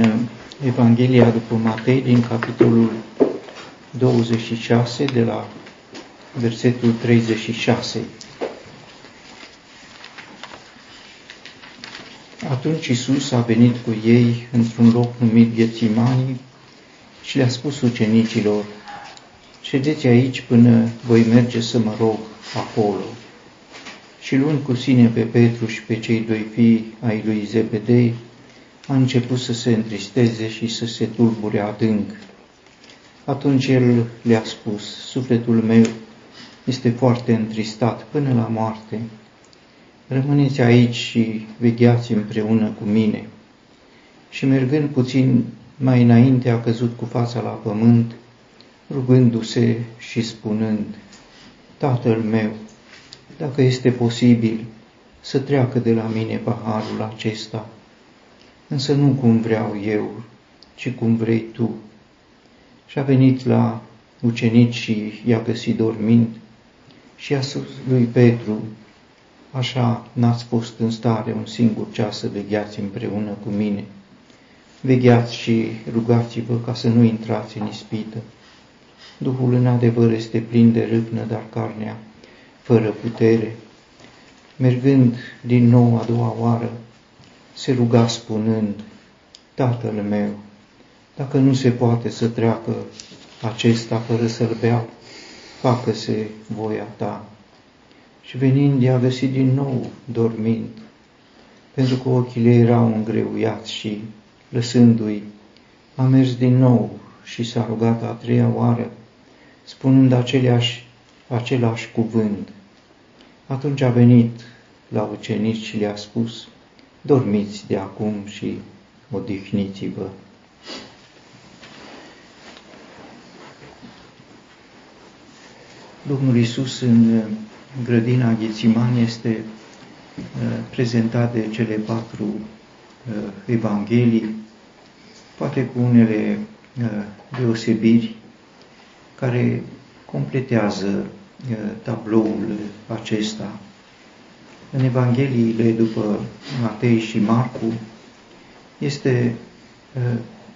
din Evanghelia după Matei, din capitolul 26, de la versetul 36. Atunci Isus a venit cu ei într-un loc numit Ghețimanii și le-a spus ucenicilor, ședeți aici până voi merge să mă rog acolo. Și luând cu sine pe Petru și pe cei doi fii ai lui Zebedei, a început să se întristeze și să se tulbure adânc. Atunci el le-a spus, sufletul meu este foarte întristat până la moarte. Rămâneți aici și vegheați împreună cu mine. Și mergând puțin mai înainte a căzut cu fața la pământ, rugându-se și spunând, Tatăl meu, dacă este posibil, să treacă de la mine paharul acesta, însă nu cum vreau eu, ci cum vrei tu. Și a venit la ucenici și i-a găsit dormind și a spus lui Petru, așa n-ați fost în stare un singur ceas să vegheați împreună cu mine. Vegheați și rugați-vă ca să nu intrați în ispită. Duhul în adevăr este plin de râpnă, dar carnea fără putere. Mergând din nou a doua oară, se ruga spunând, Tatăl meu, dacă nu se poate să treacă acesta fără să-l beau, facă-se voia ta. Și venind, i-a găsit din nou dormind, pentru că ochii erau îngreuiați și, lăsându-i, a mers din nou și s-a rugat a treia oară, spunând aceleași, același cuvânt. Atunci a venit la ucenici și le-a spus, dormiți de acum și odihniți-vă. Domnul Isus în grădina Ghețiman este uh, prezentat de cele patru uh, evanghelii, poate cu unele uh, deosebiri care completează tabloul acesta. În Evangheliile după Matei și Marcu este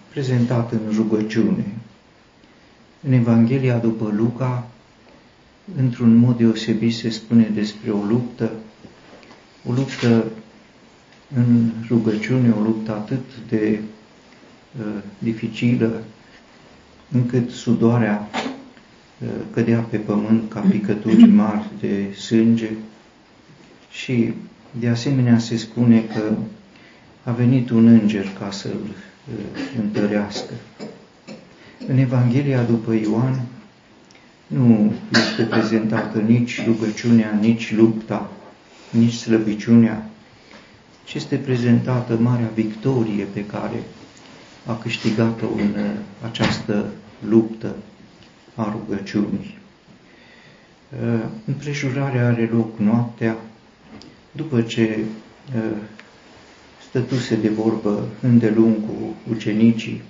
prezentat în rugăciune. În Evanghelia după Luca, într-un mod deosebit se spune despre o luptă, o luptă în rugăciune, o luptă atât de uh, dificilă, încât sudoarea cădea pe pământ ca picături mari de sânge și de asemenea se spune că a venit un înger ca să-l întărească. În Evanghelia după Ioan nu este prezentată nici rugăciunea, nici lupta, nici slăbiciunea, ci este prezentată marea victorie pe care a câștigat-o în această luptă a rugăciunii. Uh, împrejurarea are loc noaptea, după ce uh, stătuse de vorbă îndelung cu ucenicii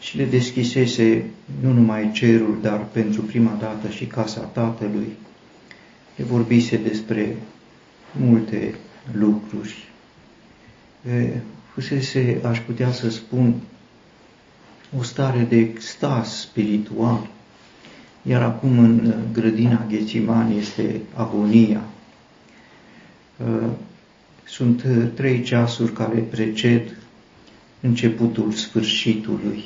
și le deschisese nu numai cerul, dar pentru prima dată și casa Tatălui. Le vorbise despre multe lucruri. Uh, fusese, aș putea să spun, o stare de extaz spiritual, iar acum în uh, grădina Ghețiman este agonia. Uh, sunt uh, trei ceasuri care preced începutul sfârșitului.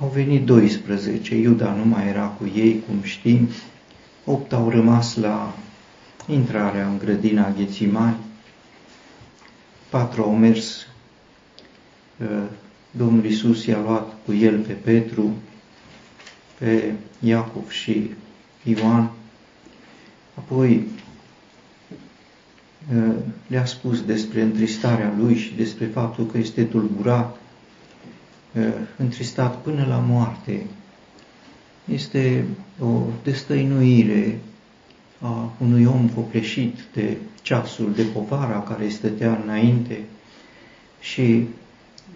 Au venit 12, Iuda nu mai era cu ei, cum știm, opt au rămas la intrarea în grădina Ghețimani, patru au mers, Domnul Isus i-a luat cu el pe Petru, pe Iacov și Ioan, apoi ă, le-a spus despre întristarea lui și despre faptul că este tulburat, ă, întristat până la moarte. Este o destăinuire a unui om copleșit de ceasul, de povara care stătea înainte și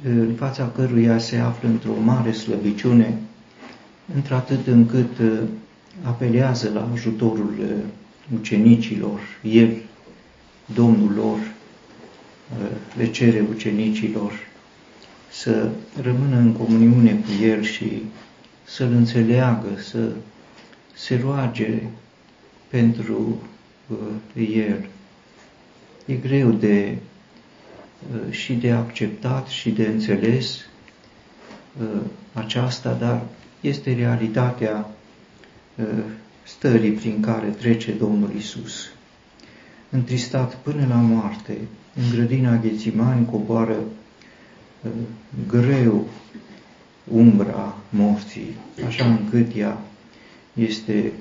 în fața căruia se află într-o mare slăbiciune, într-atât încât uh, apelează la ajutorul uh, ucenicilor, el, Domnul lor, uh, le cere ucenicilor să rămână în comuniune cu El și să-L înțeleagă, să se roage pentru uh, El. E greu de uh, și de acceptat și de înțeles uh, aceasta, dar este realitatea uh, stării prin care trece Domnul Isus. Întristat până la moarte, în grădina Ghețimani coboară uh, greu umbra morții, așa încât ea este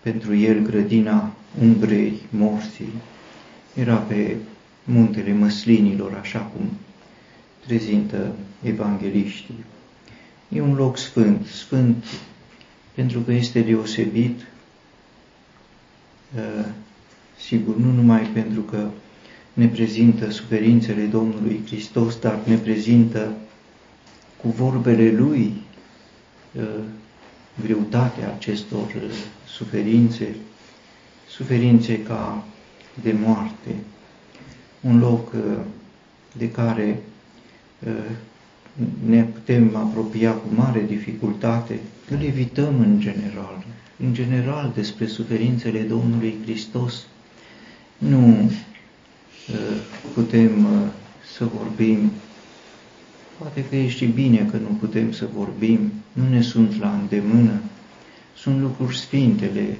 pentru el grădina umbrei morții. Era pe muntele măslinilor, așa cum prezintă evangeliștii. E un loc sfânt, sfânt pentru că este deosebit, uh, sigur, nu numai pentru că ne prezintă suferințele Domnului Hristos, dar ne prezintă cu vorbele Lui uh, greutatea acestor uh, suferințe, suferințe ca de moarte, un loc de care ne putem apropia cu mare dificultate, îl evităm în general. În general, despre suferințele Domnului Hristos nu uh, putem uh, să vorbim. Poate că ești bine că nu putem să vorbim, nu ne sunt la îndemână, sunt lucruri sfintele,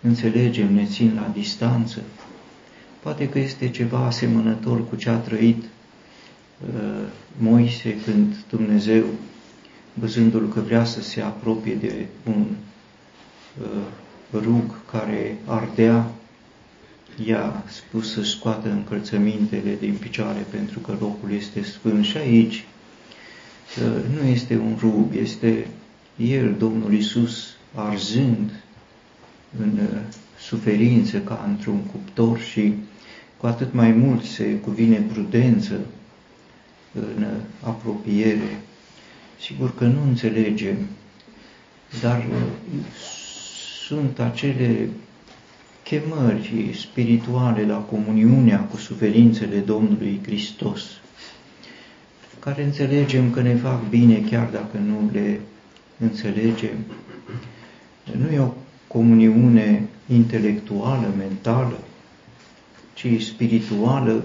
înțelegem, ne țin la distanță. Poate că este ceva asemănător cu ce a trăit Uh, Moise când Dumnezeu, văzându-l că vrea să se apropie de un uh, rug care ardea, i-a spus să scoată încălțămintele din picioare pentru că locul este sfânt. Și aici uh, nu este un rug, este El, Domnul Isus, arzând în suferință ca într-un cuptor și cu atât mai mult se cuvine prudență în apropiere. Sigur că nu înțelegem, dar sunt acele chemări spirituale la comuniunea cu suferințele Domnului Hristos, care înțelegem că ne fac bine chiar dacă nu le înțelegem. Nu e o comuniune intelectuală, mentală, ci spirituală,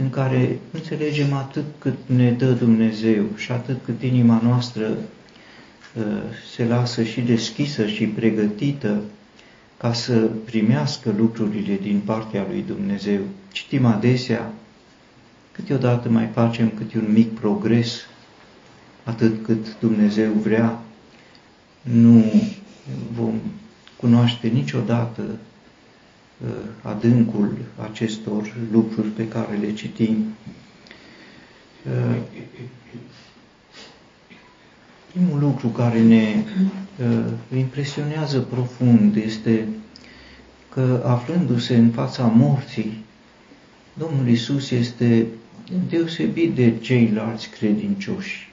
în care înțelegem atât cât ne dă Dumnezeu și atât cât inima noastră uh, se lasă și deschisă și pregătită ca să primească lucrurile din partea lui Dumnezeu. Citim adesea, câteodată mai facem câte un mic progres, atât cât Dumnezeu vrea, nu vom cunoaște niciodată Uh, adâncul acestor lucruri pe care le citim. Uh, primul lucru care ne uh, impresionează profund este că aflându-se în fața morții, Domnul Isus este deosebit de ceilalți credincioși.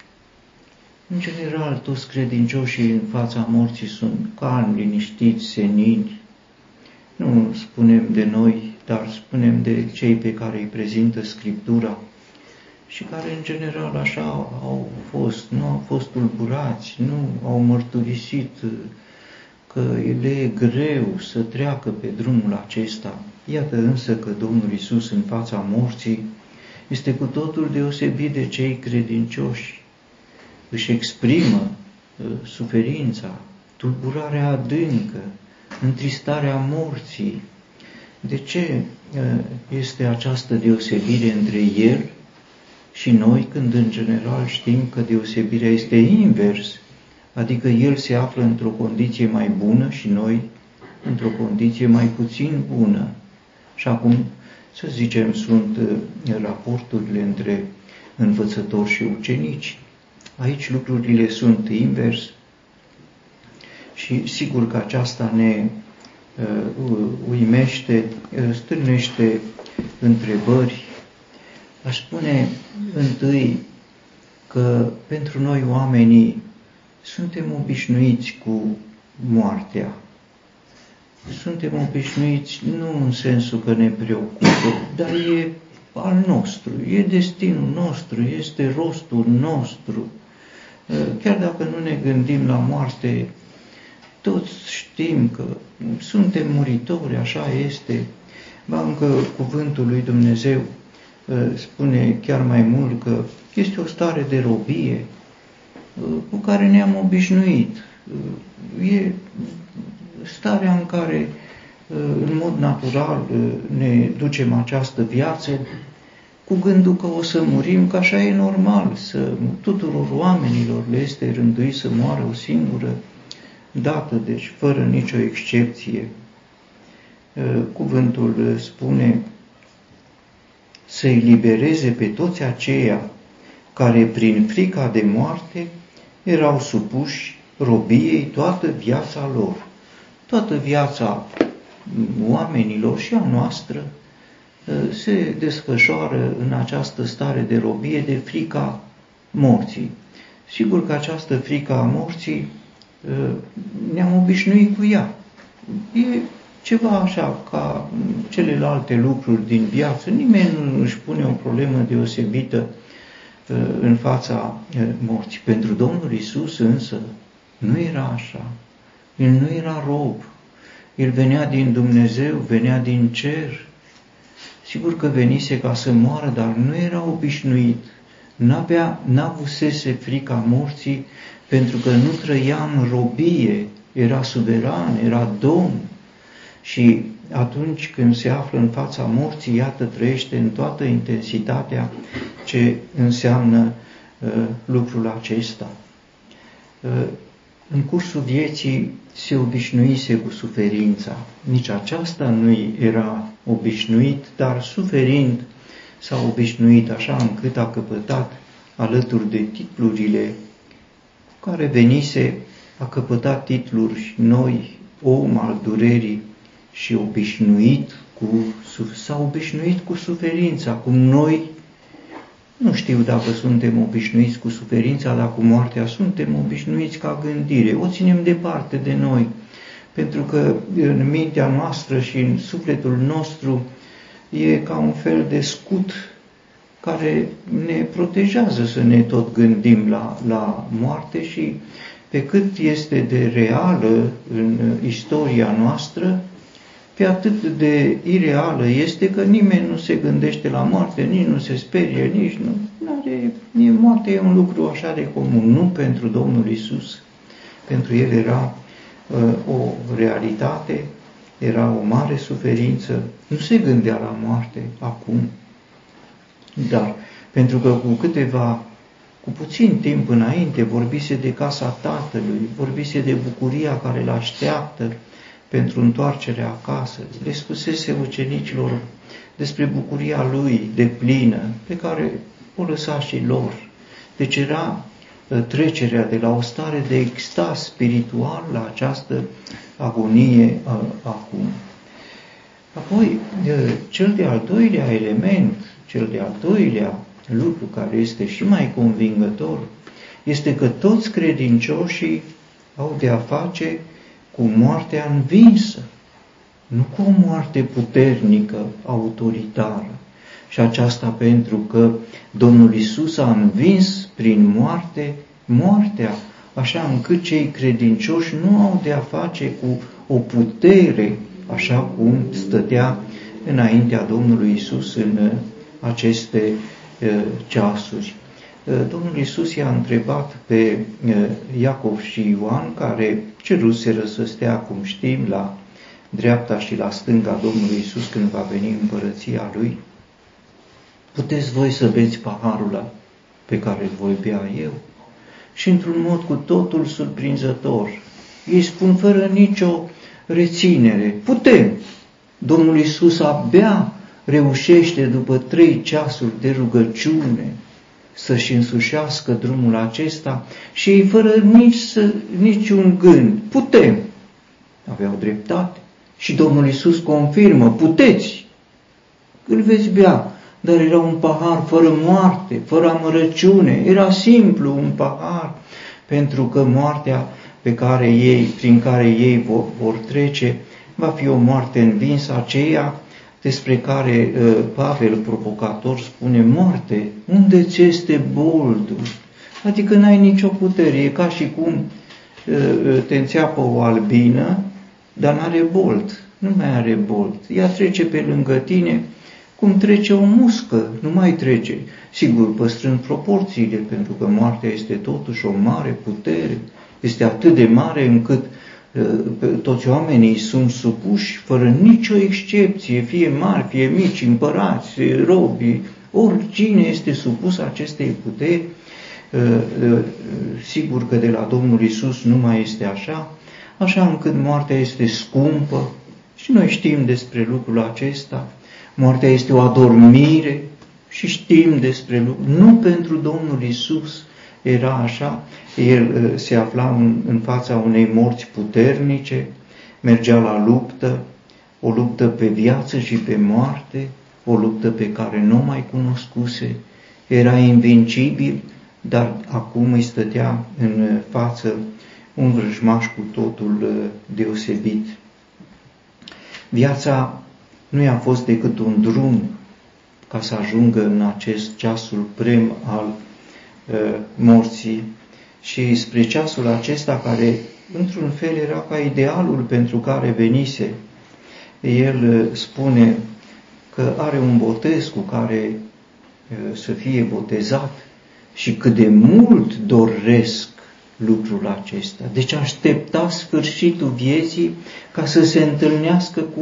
În general, toți credincioșii în fața morții sunt calmi, liniștiți, senini, nu spunem de noi, dar spunem de cei pe care îi prezintă Scriptura și care în general așa au fost, nu au fost tulburați, nu au mărturisit că le e greu să treacă pe drumul acesta. Iată însă că Domnul Isus în fața morții este cu totul deosebit de cei credincioși. Își exprimă uh, suferința, tulburarea adâncă, întristarea morții. De ce este această deosebire între El și noi, când în general știm că deosebirea este invers, adică El se află într-o condiție mai bună și noi într-o condiție mai puțin bună. Și acum, să zicem, sunt raporturile între învățători și ucenici. Aici lucrurile sunt invers, și sigur că aceasta ne uh, uimește, uh, stârnește întrebări. Aș spune întâi că pentru noi oamenii suntem obișnuiți cu moartea. Suntem obișnuiți nu în sensul că ne preocupă, dar e al nostru, e destinul nostru, este rostul nostru. Chiar dacă nu ne gândim la moarte, toți știm că suntem muritori, așa este. Ba încă cuvântul lui Dumnezeu spune chiar mai mult că este o stare de robie cu care ne-am obișnuit. E starea în care în mod natural ne ducem această viață cu gândul că o să murim, că așa e normal, să tuturor oamenilor le este rânduit să moară o singură dată, deci fără nicio excepție. Cuvântul spune să-i libereze pe toți aceia care prin frica de moarte erau supuși robiei toată viața lor. Toată viața oamenilor și a noastră ă, se desfășoară în această stare de robie de frica morții. Sigur că această frică a morții ă, ne-am obișnuit cu ea. E ceva așa ca celelalte lucruri din viață. Nimeni nu își pune o problemă deosebită ă, în fața morții. Pentru Domnul Isus însă nu era așa. El nu era rob, el venea din Dumnezeu, venea din cer. Sigur că venise ca să moară, dar nu era obișnuit. N-avea, n-avusese frica morții pentru că nu trăia în robie, era suveran, era domn. Și atunci când se află în fața morții, iată, trăiește în toată intensitatea ce înseamnă uh, lucrul acesta. Uh, în cursul vieții se obișnuise cu suferința. Nici aceasta nu era obișnuit, dar suferind s-a obișnuit așa încât a căpătat alături de titlurile cu care venise, a căpătat titluri noi, om al durerii și obișnuit cu, s-a obișnuit cu suferința, cum noi nu știu dacă suntem obișnuiți cu suferința, dar cu moartea suntem obișnuiți ca gândire. O ținem departe de noi, pentru că în mintea noastră și în sufletul nostru e ca un fel de scut care ne protejează să ne tot gândim la, la moarte și pe cât este de reală în istoria noastră, pe atât de ireală este că nimeni nu se gândește la moarte, nici nu se sperie, nici nu. Are, moartea e un lucru așa de comun, nu pentru Domnul Isus. Pentru el era uh, o realitate, era o mare suferință. Nu se gândea la moarte acum, dar pentru că cu câteva, cu puțin timp înainte, vorbise de casa Tatălui, vorbise de bucuria care îl așteaptă, pentru întoarcerea acasă. Le spusese ucenicilor despre bucuria lui de plină, pe care o lăsa și lor. Deci era ă, trecerea de la o stare de extaz spiritual la această agonie ă, acum. Apoi, ă, cel de-al doilea element, cel de-al doilea lucru care este și mai convingător, este că toți credincioșii au de a face cu moartea învinsă, nu cu o moarte puternică, autoritară. Și aceasta pentru că Domnul Isus a învins prin moarte moartea, așa încât cei credincioși nu au de a face cu o putere, așa cum stătea înaintea Domnului Isus în aceste uh, ceasuri. Uh, Domnul Isus i-a întrebat pe uh, Iacov și Ioan, care ceruseră să stea, cum știm, la dreapta și la stânga Domnului Isus când va veni împărăția Lui, puteți voi să beți paharul pe care îl voi bea eu? Și într-un mod cu totul surprinzător, ei spun fără nicio reținere, putem. Domnul Isus abia reușește după trei ceasuri de rugăciune, să-și însușească drumul acesta și ei fără nici să, niciun gând, putem, aveau dreptate. Și Domnul Isus confirmă, puteți, îl veți bea, dar era un pahar fără moarte, fără amărăciune, era simplu un pahar, pentru că moartea pe care ei, prin care ei vor, vor trece, va fi o moarte învinsă, aceea despre care uh, Pavel, provocator, spune, moarte, unde ți este boldul? Adică n-ai nicio putere, e ca și cum uh, te înțeapă o albină, dar n-are bold, nu mai are bold. Ea trece pe lângă tine cum trece o muscă, nu mai trece. Sigur, păstrând proporțiile, pentru că moartea este totuși o mare putere, este atât de mare încât toți oamenii sunt supuși fără nicio excepție, fie mari, fie mici, împărați, robi, oricine este supus acestei puteri, sigur că de la Domnul Isus nu mai este așa, așa încât moartea este scumpă și noi știm despre lucrul acesta, moartea este o adormire și știm despre lucrul, nu pentru Domnul Isus, era așa, el uh, se afla în, în fața unei morți puternice, mergea la luptă, o luptă pe viață și pe moarte, o luptă pe care nu mai cunoscuse, era invincibil, dar acum îi stătea în față un vrăjmaș cu totul uh, deosebit. Viața nu i-a fost decât un drum ca să ajungă în acest ceasul prem al Uh, morții și spre ceasul acesta care într-un fel era ca idealul pentru care venise. El uh, spune că are un botez cu care uh, să fie botezat și cât de mult doresc lucrul acesta. Deci aștepta sfârșitul vieții ca să se întâlnească cu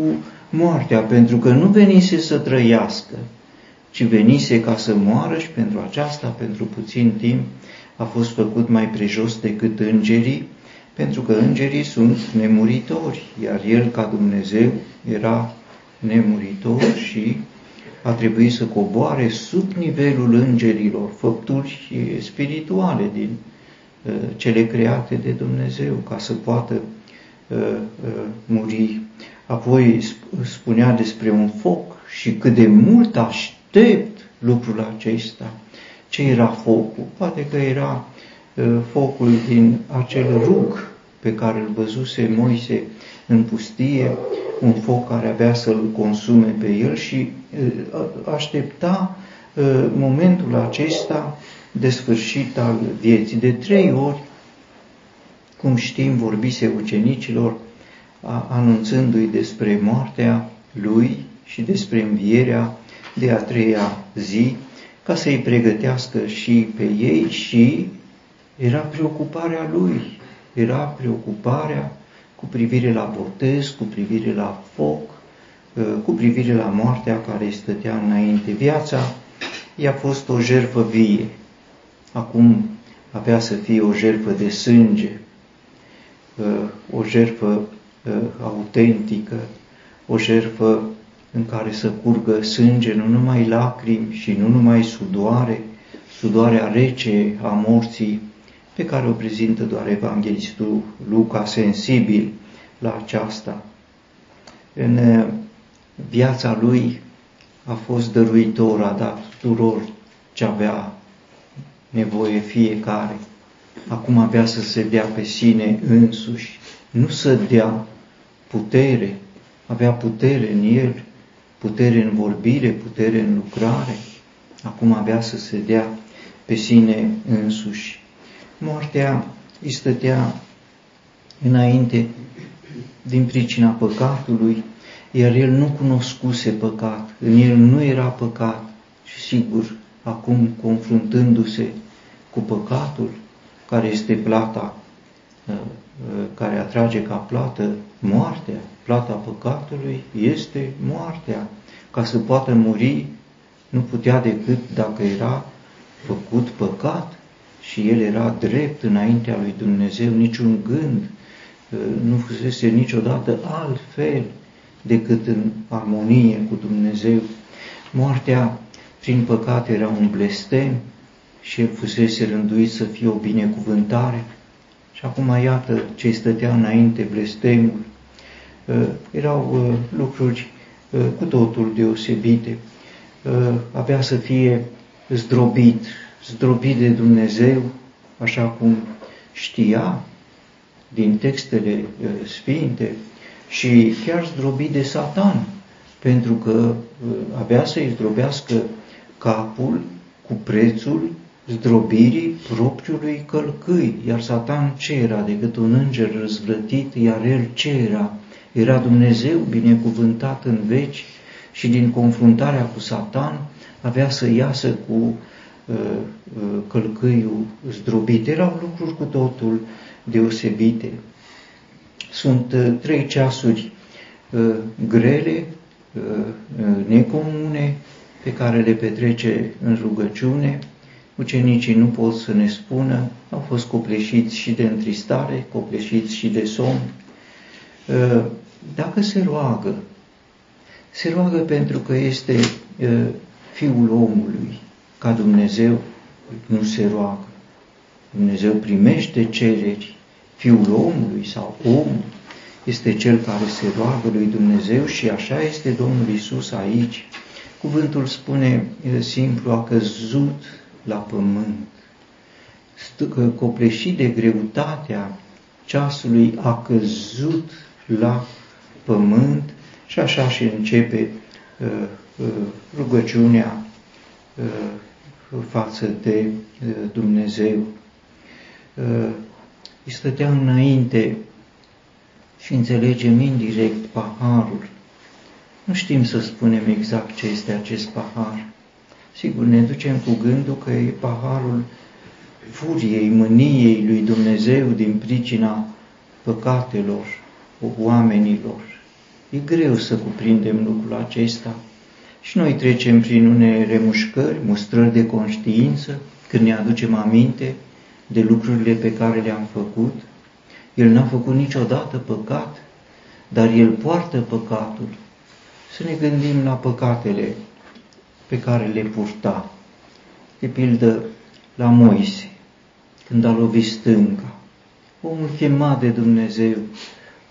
moartea, pentru că nu venise să trăiască, ci venise ca să moară și pentru aceasta, pentru puțin timp, a fost făcut mai prejos decât îngerii, pentru că îngerii sunt nemuritori, iar el, ca Dumnezeu, era nemuritor și a trebuit să coboare sub nivelul îngerilor, făpturi spirituale din uh, cele create de Dumnezeu, ca să poată uh, uh, muri. Apoi spunea despre un foc și cât de mult aștept aștept lucrul acesta. Ce era focul? Poate că era uh, focul din acel rug pe care îl văzuse Moise în pustie, un foc care avea să-l consume pe el și uh, aștepta uh, momentul acesta de sfârșit al vieții. De trei ori, cum știm, vorbise ucenicilor, anunțându-i despre moartea lui și despre învierea de a treia zi ca să-i pregătească și pe ei și era preocuparea lui, era preocuparea cu privire la botez, cu privire la foc, ă, cu privire la moartea care îi stătea înainte. Viața i-a fost o jertfă vie. Acum avea să fie o jertfă de sânge, ă, o jertfă ă, autentică, o jertfă în care să curgă sânge, nu numai lacrimi și nu numai sudoare, sudoarea rece a morții, pe care o prezintă doar evanghelistul Luca sensibil la aceasta. În uh, viața lui a fost dăruitor, a dat tuturor ce avea nevoie fiecare. Acum avea să se dea pe sine însuși, nu să dea putere, avea putere în el, putere în vorbire, putere în lucrare, acum avea să se dea pe sine însuși. Moartea îi stătea înainte din pricina păcatului, iar el nu cunoscuse păcat, în el nu era păcat și sigur, acum confruntându-se cu păcatul, care este plata, uh, uh, care atrage ca plată moartea, plata păcatului este moartea. Ca să poată muri, nu putea decât dacă era făcut păcat și el era drept înaintea lui Dumnezeu, niciun gând uh, nu fusese niciodată altfel decât în armonie cu Dumnezeu. Moartea prin păcat era un blestem și el fusese rânduit să fie o binecuvântare. Și acum iată ce stătea înainte blestemul, Uh, erau uh, lucruri uh, cu totul deosebite. Avea să fie zdrobit, zdrobit de Dumnezeu, așa cum știa din textele sfinte și chiar zdrobit de Satan, pentru că uh, avea să-i zdrobească capul cu prețul zdrobirii propriului călcâi. Iar Satan ce era decât un înger răzvrătit, iar el ce era? Era Dumnezeu binecuvântat în veci și din confruntarea cu Satan avea să iasă cu uh, uh, călcâiul zdrobit. Erau lucruri cu totul deosebite. Sunt uh, trei ceasuri uh, grele, uh, uh necomune, pe care le petrece în rugăciune, Ucenicii nu pot să ne spună, au fost copleșiți și de întristare, copleșiți și de somn. Ă, dacă se roagă, se roagă pentru că este ă, Fiul omului, ca Dumnezeu nu se roagă. Dumnezeu primește cereri, Fiul omului sau omul este cel care se roagă lui Dumnezeu și așa este Domnul Isus aici. Cuvântul spune simplu, a căzut la pământ. Copleșit de greutatea ceasului, a căzut la pământ și așa și începe uh, uh, rugăciunea uh, față de uh, Dumnezeu. Uh, îi stătea înainte și înțelegem indirect paharul. Nu știm să spunem exact ce este acest pahar. Sigur, ne ducem cu gândul că e paharul furiei, mâniei lui Dumnezeu din pricina păcatelor oamenilor. E greu să cuprindem lucrul acesta și noi trecem prin unele remușcări, mustrări de conștiință, când ne aducem aminte de lucrurile pe care le-am făcut. El n-a făcut niciodată păcat, dar El poartă păcatul. Să ne gândim la păcatele pe care le purta. De pildă, la Moise, când a lovit stânca. Omul chemat de Dumnezeu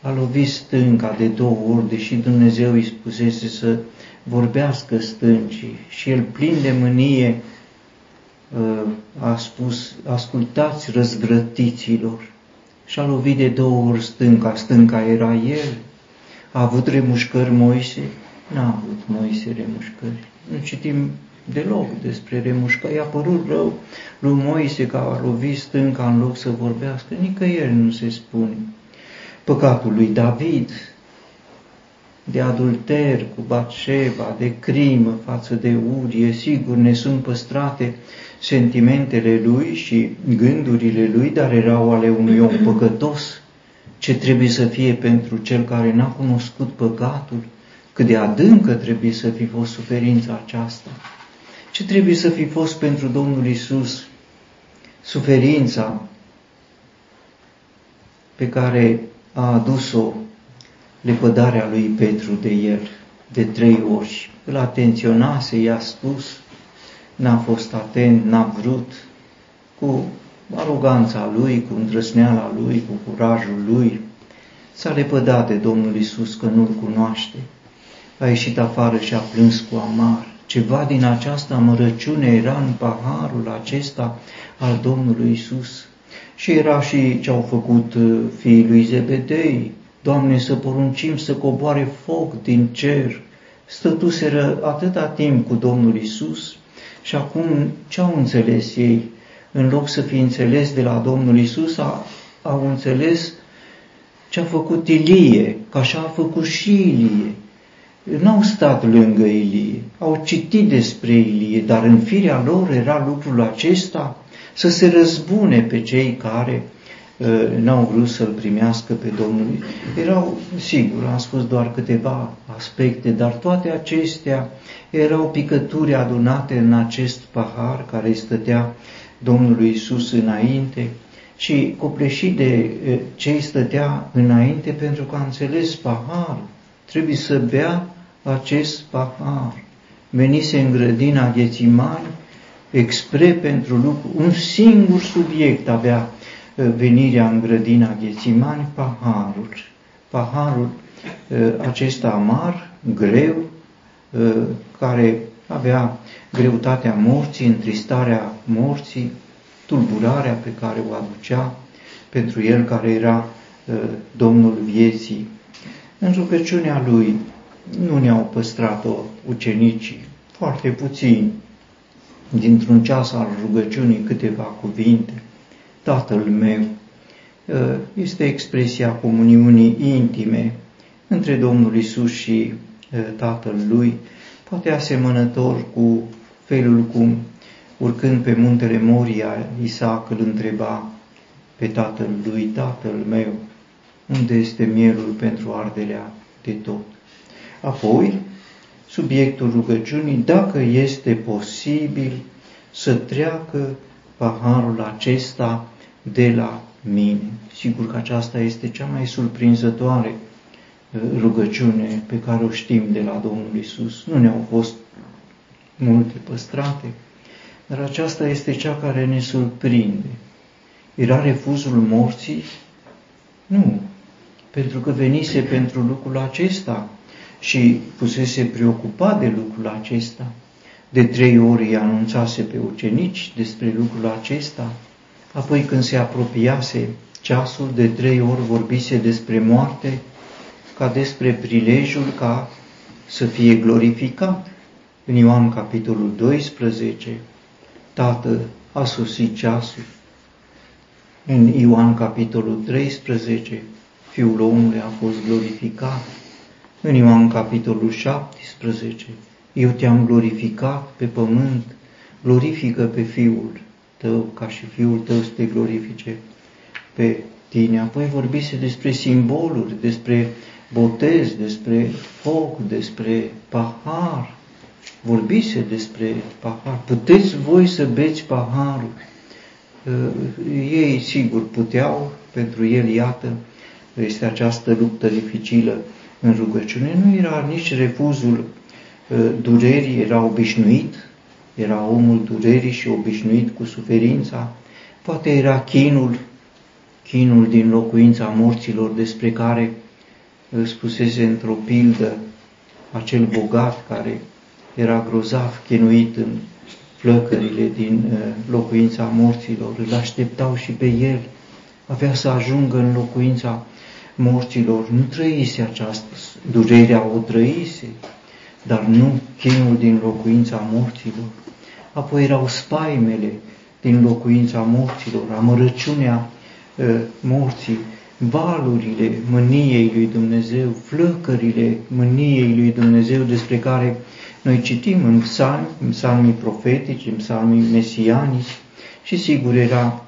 a lovit stânca de două ori, deși Dumnezeu îi spusese să vorbească stâncii și el plin de mânie uh, a spus, ascultați răzvrătiților și a lovit de două ori stânca, stânca era el, a avut remușcări Moise, n-a avut Moise remușcări nu citim deloc despre remușcă. I-a părut rău lui Moise că a lovit stânca în loc să vorbească. Nicăieri nu se spune. Păcatul lui David, de adulter cu Batșeva, de crimă față de Urie, sigur ne sunt păstrate sentimentele lui și gândurile lui, dar erau ale unui om păcătos. Ce trebuie să fie pentru cel care n-a cunoscut păcatul? cât de adâncă trebuie să fi fost suferința aceasta. Ce trebuie să fi fost pentru Domnul Isus suferința pe care a adus-o lepădarea lui Petru de el de trei ori. Îl atenționase, i-a spus, n-a fost atent, n-a vrut, cu aroganța lui, cu îndrăsneala lui, cu curajul lui, s-a lepădat de Domnul Isus că nu-L cunoaște a ieșit afară și a plâns cu amar. Ceva din această amărăciune era în paharul acesta al Domnului Isus. Și era și ce au făcut uh, fiii lui Zebedei, Doamne, să poruncim să coboare foc din cer. Stătuseră atâta timp cu Domnul Isus și acum ce au înțeles ei? În loc să fi înțeles de la Domnul Isus, au înțeles ce a făcut Ilie, că așa a făcut și Ilie n-au stat lângă Ilie, au citit despre Ilie, dar în firea lor era lucrul acesta să se răzbune pe cei care uh, n-au vrut să-L primească pe Domnul. Erau, sigur, am spus doar câteva aspecte, dar toate acestea erau picături adunate în acest pahar care stătea Domnului Isus înainte și copleșit de uh, cei stătea înainte pentru că a înțeles paharul. Trebuie să bea acest pahar. Venise în grădina Ghețimani, expre pentru lucru, un singur subiect avea uh, venirea în grădina Ghețimani, paharul. Paharul uh, acesta amar, greu, uh, care avea greutatea morții, întristarea morții, tulburarea pe care o aducea pentru el care era Domnul vieții. În rugăciunea lui nu ne-au păstrat-o ucenicii, foarte puțini, dintr-un ceas al rugăciunii câteva cuvinte. Tatăl meu ă, este expresia comuniunii intime între Domnul Isus și ă, Tatăl Lui, poate asemănător cu felul cum, urcând pe muntele Moria, Isaac îl întreba pe tatăl lui, tatăl meu, unde este mielul pentru arderea de tot. Apoi, subiectul rugăciunii, dacă este posibil să treacă paharul acesta de la mine. Sigur că aceasta este cea mai surprinzătoare uh, rugăciune pe care o știm de la Domnul Isus. Nu ne-au fost multe păstrate, dar aceasta este cea care ne surprinde. Era refuzul morții? Nu, pentru că venise pentru lucrul acesta și fusese preocupat de lucrul acesta. De trei ori îi anunțase pe ucenici despre lucrul acesta, apoi când se apropiase ceasul, de trei ori vorbise despre moarte ca despre prilejul ca să fie glorificat. În Ioan capitolul 12, Tată, a sosit ceasul. În Ioan capitolul 13, Fiul omului a fost glorificat. În Ioan capitolul 17, eu te-am glorificat pe pământ, glorifică pe Fiul tău, ca și Fiul tău să te glorifice pe tine. Apoi vorbise despre simboluri, despre botez, despre foc, despre pahar. Vorbise despre pahar. Puteți voi să beți paharul. Ei, sigur, puteau, pentru el, iată, este această luptă dificilă în rugăciune. Nu era nici refuzul uh, durerii, era obișnuit, era omul durerii și obișnuit cu suferința. Poate era chinul, chinul din locuința morților despre care uh, spusese într-o pildă acel bogat care era grozav chinuit în flăcările din uh, locuința morților, îl așteptau și pe el, avea să ajungă în locuința morților, nu trăise această, durerea o trăise, dar nu chinul din locuința morților. Apoi erau spaimele din locuința morților, amărăciunea uh, morții, valurile mâniei lui Dumnezeu, flăcările mâniei lui Dumnezeu despre care noi citim în psalmi, în psalmii profetici, în psalmii mesianici și sigur era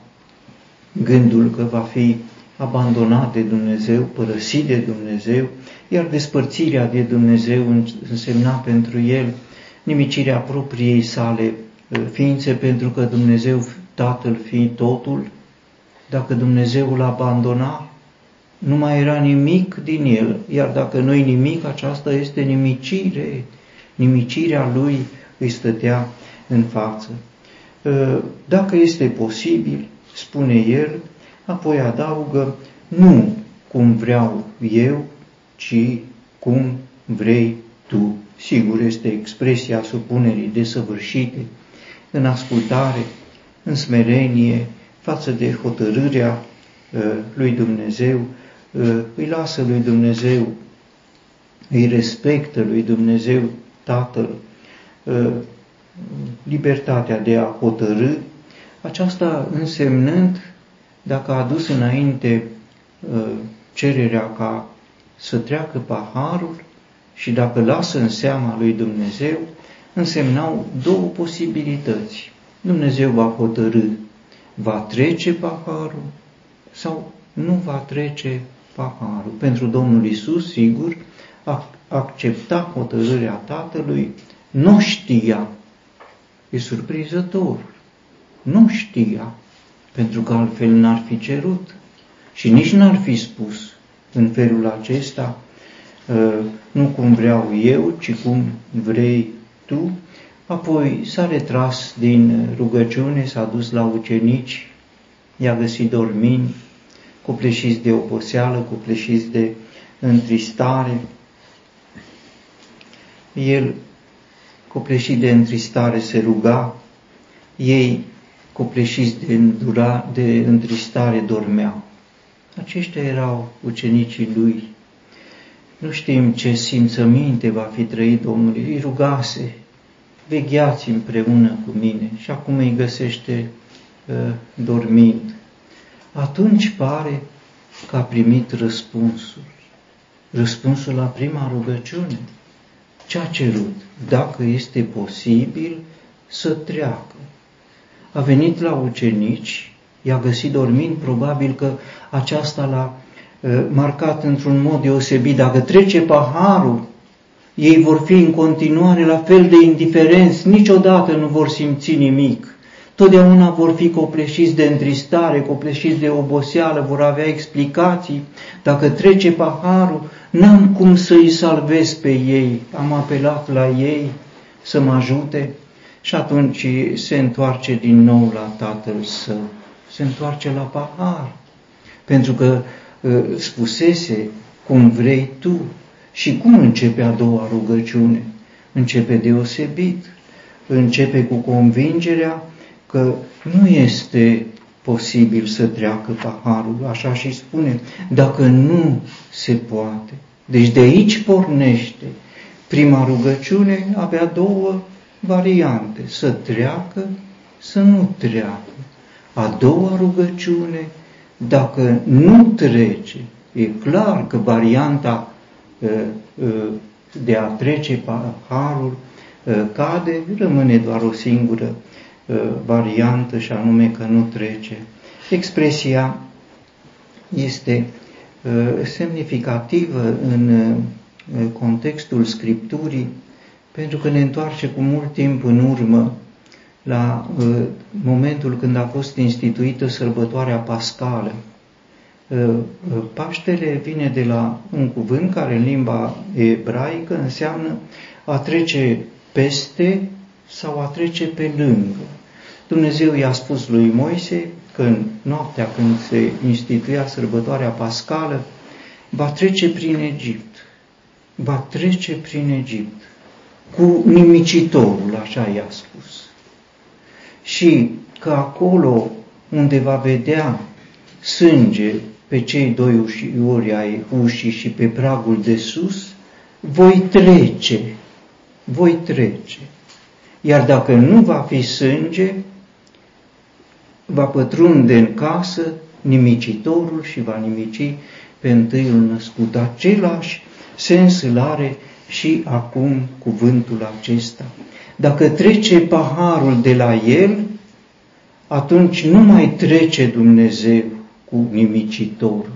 gândul că va fi abandonat de Dumnezeu, părăsit de Dumnezeu, iar despărțirea de Dumnezeu însemna pentru el nimicirea propriei sale uh, ființe, pentru că Dumnezeu, Tatăl fiind totul, dacă Dumnezeu îl abandona, nu mai era nimic din el, iar dacă nu-i nimic, aceasta este nimicire, nimicirea lui îi stătea în față. Uh, dacă este posibil, spune el, apoi adaugă, nu cum vreau eu, ci cum vrei tu. Sigur, este expresia supunerii desăvârșite în ascultare, în smerenie, față de hotărârea uh, lui Dumnezeu, uh, îi lasă lui Dumnezeu, îi respectă lui Dumnezeu Tatăl uh, libertatea de a hotărâ, aceasta însemnând dacă a adus înainte uh, cererea ca să treacă paharul și dacă lasă în seama lui Dumnezeu, însemnau două posibilități. Dumnezeu va hotărâ, va trece paharul sau nu va trece paharul. Pentru Domnul Isus, sigur, a accepta hotărârea Tatălui, nu știa. E surprinzător. Nu știa pentru că altfel n-ar fi cerut și nici n-ar fi spus în felul acesta, ă, nu cum vreau eu, ci cum vrei tu. Apoi s-a retras din rugăciune, s-a dus la ucenici, i-a găsit dormind, copleșiți de oboseală, copleșiți de întristare. El, copleșit de întristare, se ruga, ei copleșiți de, îndura, de întristare dormeau. Aceștia erau ucenicii lui. Nu știm ce simțăminte va fi trăit Domnul. Îi rugase, vegheați împreună cu mine și acum îi găsește uh, dormind. Atunci pare că a primit răspunsul. Răspunsul la prima rugăciune. Ce a cerut? Dacă este posibil să treacă. A venit la ucenici, i-a găsit dormind, probabil că aceasta l-a uh, marcat într-un mod deosebit. Dacă trece paharul, ei vor fi în continuare la fel de indiferenți, niciodată nu vor simți nimic. Totdeauna vor fi copleșiți de întristare, copleșiți de oboseală, vor avea explicații. Dacă trece paharul, n-am cum să-i salvez pe ei. Am apelat la ei să mă ajute și atunci se întoarce din nou la tatăl său. Se întoarce la pahar. Pentru că uh, spusese cum vrei tu. Și cum începe a doua rugăciune? Începe deosebit. Începe cu convingerea că nu este posibil să treacă paharul, așa și spune, dacă nu se poate. Deci de aici pornește. Prima rugăciune avea două variante, să treacă, să nu treacă. A doua rugăciune, dacă nu trece, e clar că varianta ă, ă, de a trece paharul ă, cade, rămâne doar o singură variantă și anume că nu trece. Expresia este semnificativă în contextul Scripturii pentru că ne întoarce cu mult timp în urmă la momentul când a fost instituită sărbătoarea pascală. Paștele vine de la un cuvânt care în limba ebraică înseamnă a trece peste sau a trece pe lângă. Dumnezeu i-a spus lui Moise că în noaptea când se instituia sărbătoarea pascală, va trece prin Egipt. Va trece prin Egipt cu nimicitorul, așa i-a spus. Și că acolo unde va vedea sânge pe cei doi ușiori ai ușii și pe pragul de sus, voi trece, voi trece. Iar dacă nu va fi sânge, va pătrunde în casă nimicitorul și va nimici pe întâiul născut. Același sens îl are și acum cuvântul acesta. Dacă trece paharul de la el, atunci nu mai trece Dumnezeu cu nimicitorul.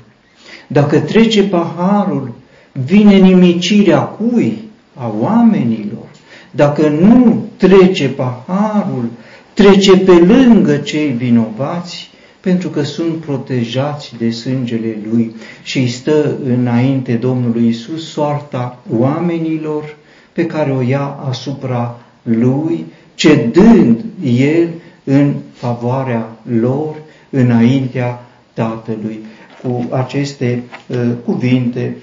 Dacă trece paharul, vine nimicirea cui? A oamenilor. Dacă nu trece paharul, trece pe lângă cei vinovați, pentru că sunt protejați de sângele Lui și îi stă înainte Domnului Isus soarta oamenilor pe care o ia asupra Lui, cedând El în favoarea lor înaintea Tatălui. Cu aceste uh, cuvinte,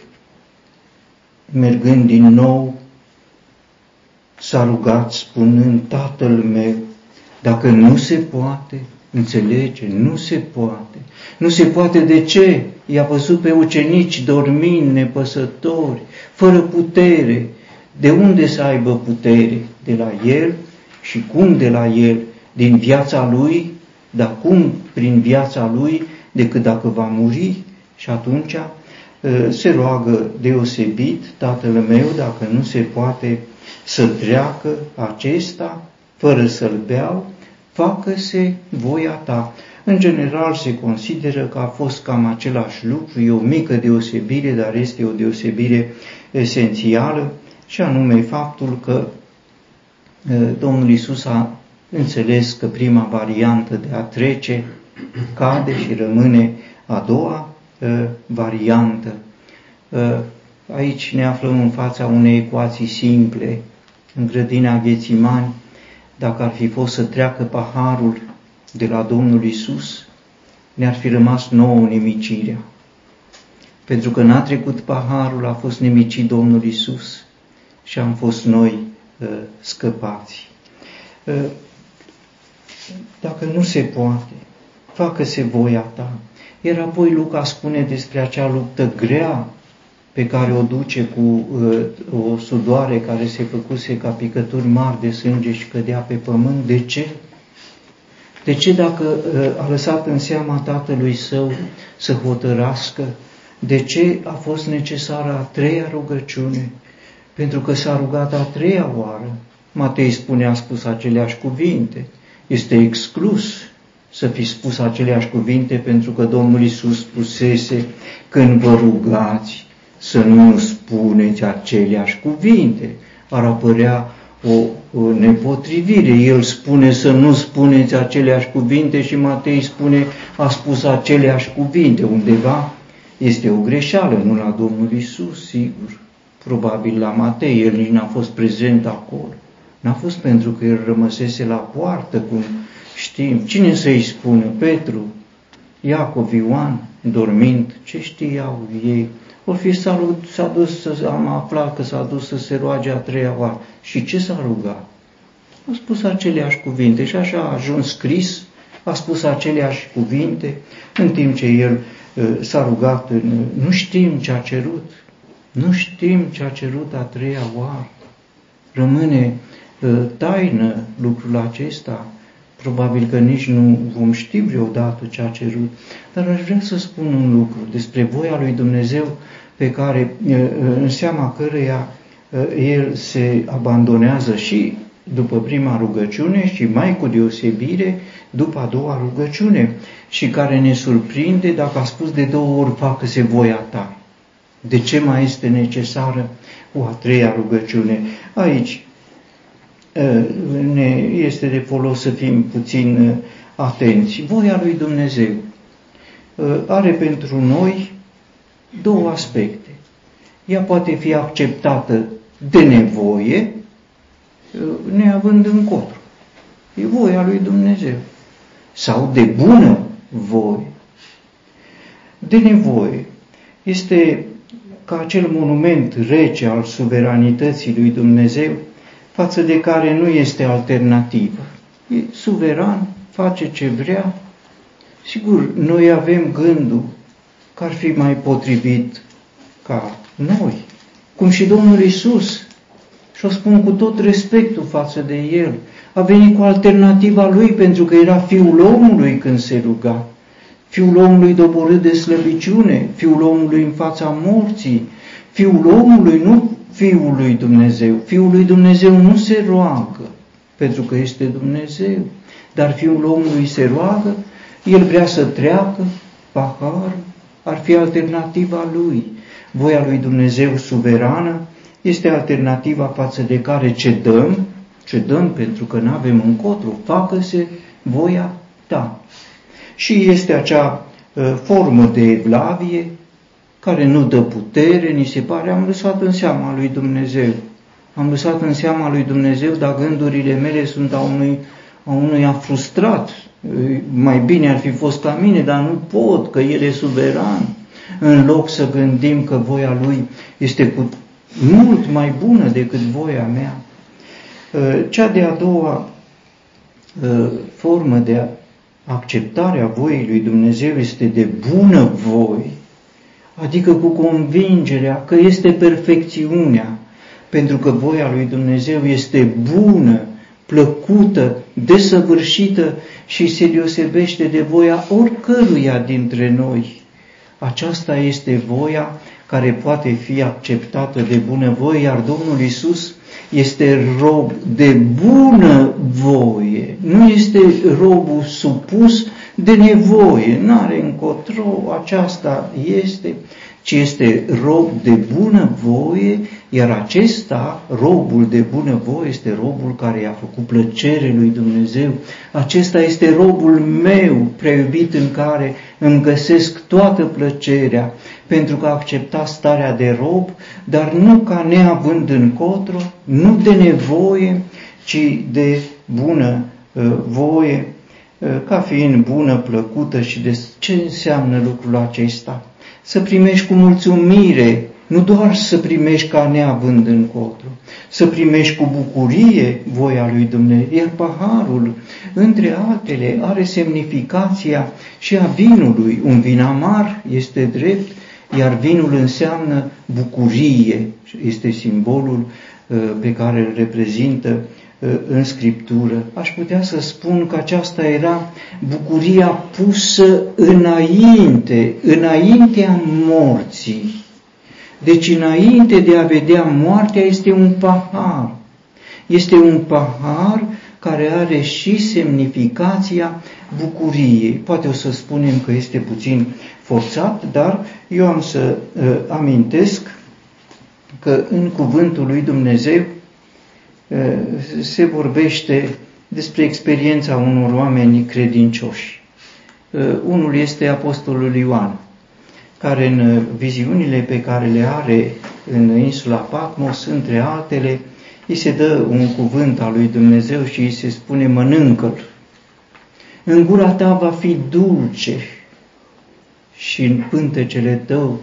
mergând din nou, s-a rugat spunând, Tatăl meu, dacă nu se poate, înțelege, nu se poate. Nu se poate de ce? I-a văzut pe ucenici dormind, nepăsători, fără putere. De unde să aibă putere? De la El și cum de la El? Din viața Lui, dar cum prin viața Lui decât dacă va muri și atunci uh, se roagă deosebit tatăl meu dacă nu se poate să treacă acesta fără să-l beau, facă-se voia ta. În general se consideră că a fost cam același lucru, e o mică deosebire, dar este o deosebire esențială și anume faptul că uh, Domnul Isus a înțeles că prima variantă de a trece cade și rămâne a doua uh, variantă. Uh, aici ne aflăm în fața unei ecuații simple. În grădina Ghețimani, dacă ar fi fost să treacă paharul de la Domnul Isus, ne-ar fi rămas nouă nimicirea. Pentru că n-a trecut paharul, a fost nimicit Domnul Isus și am fost noi uh, scăpați. Uh, dacă nu se poate, facă-se voia ta. Iar apoi Luca spune despre acea luptă grea pe care o duce cu uh, o sudoare care se făcuse ca picături mari de sânge și cădea pe pământ. De ce? De ce dacă uh, a lăsat în seama tatălui său să hotărască? De ce a fost necesară a treia rugăciune? Pentru că s-a rugat a treia oară. Matei spune, a spus aceleași cuvinte. Este exclus să fi spus aceleași cuvinte pentru că Domnul Isus spusese, când vă rugați, să nu spuneți aceleași cuvinte. Ar apărea o, o nepotrivire. El spune să nu spuneți aceleași cuvinte și Matei spune a spus aceleași cuvinte. Undeva este o greșeală, nu la Domnul Isus, sigur. Probabil la Matei, el nici n-a fost prezent acolo. N-a fost pentru că el rămăsese la poartă, cum știm. Cine să-i spună? Petru, Iacov, Ioan, dormind, ce știau ei? O fi s-a dus, să, am aflat că s-a dus să se roage a treia oară. Și ce s-a rugat? A spus aceleași cuvinte și așa a ajuns scris, a spus aceleași cuvinte, în timp ce el uh, s-a rugat, în, nu știm ce a cerut, nu știm ce a cerut a treia oară. Rămâne uh, taină lucrul acesta, probabil că nici nu vom ști vreodată ce a cerut, dar aș vrea să spun un lucru despre voia lui Dumnezeu pe care, în seama căreia el se abandonează și după prima rugăciune și mai cu deosebire după a doua rugăciune și care ne surprinde dacă a spus de două ori facă-se voia ta. De ce mai este necesară o a treia rugăciune? Aici ne este de folos să fim puțin atenți. Voia lui Dumnezeu are pentru noi două aspecte. Ea poate fi acceptată de nevoie, neavând încotro. E voia lui Dumnezeu. Sau de bună voie. De nevoie. Este ca acel monument rece al suveranității lui Dumnezeu, față de care nu este alternativă. E suveran, face ce vrea. Sigur, noi avem gândul că ar fi mai potrivit ca noi, cum și Domnul Isus, și o spun cu tot respectul față de El, a venit cu alternativa Lui pentru că era Fiul omului când se ruga. Fiul omului doborât de slăbiciune, Fiul omului în fața morții, Fiul omului, nu Fiul lui Dumnezeu. Fiul lui Dumnezeu nu se roagă pentru că este Dumnezeu, dar Fiul omului se roagă, El vrea să treacă pahar, ar fi alternativa lui. Voia lui Dumnezeu suverană este alternativa față de care cedăm, cedăm pentru că nu avem încotro, facă-se voia ta. Și este acea uh, formă de evlavie care nu dă putere, ni se pare, am lăsat în seama lui Dumnezeu. Am lăsat în seama lui Dumnezeu, dar gândurile mele sunt a unui, a unui frustrat. Mai bine ar fi fost ca mine, dar nu pot, că El e suveran. În loc să gândim că voia Lui este cu mult mai bună decât voia mea. Cea de-a doua formă de acceptare a voii lui Dumnezeu este de bună voie adică cu convingerea că este perfecțiunea, pentru că voia lui Dumnezeu este bună, plăcută, desăvârșită și se deosebește de voia oricăruia dintre noi. Aceasta este voia care poate fi acceptată de bunăvoie, iar Domnul Isus este rob de bună voie, nu este robul supus de nevoie, nu are încotro, aceasta este, ci este rob de bună voie, iar acesta, robul de bună voie, este robul care i-a făcut plăcere lui Dumnezeu. Acesta este robul meu, preiubit în care îmi găsesc toată plăcerea, pentru că a acceptat starea de rob, dar nu ca neavând încotro, nu de nevoie, ci de bună uh, voie, uh, ca fiind bună, plăcută și de ce înseamnă lucrul acesta? Să primești cu mulțumire, nu doar să primești ca neavând încotro, să primești cu bucurie voia lui Dumnezeu, iar paharul, între altele, are semnificația și a vinului. Un vin amar este drept, iar vinul înseamnă bucurie, este simbolul uh, pe care îl reprezintă uh, în Scriptură. Aș putea să spun că aceasta era bucuria pusă înainte, înaintea morții. Deci înainte de a vedea moartea este un pahar. Este un pahar care are și semnificația bucuriei. Poate o să spunem că este puțin forțat, dar eu am să uh, amintesc că în cuvântul lui Dumnezeu uh, se vorbește despre experiența unor oameni credincioși. Uh, unul este Apostolul Ioan, care în viziunile pe care le are în insula Patmos, între altele, îi se dă un cuvânt al lui Dumnezeu și îi se spune mănâncă-l. În gura ta va fi dulce și în pântecele tău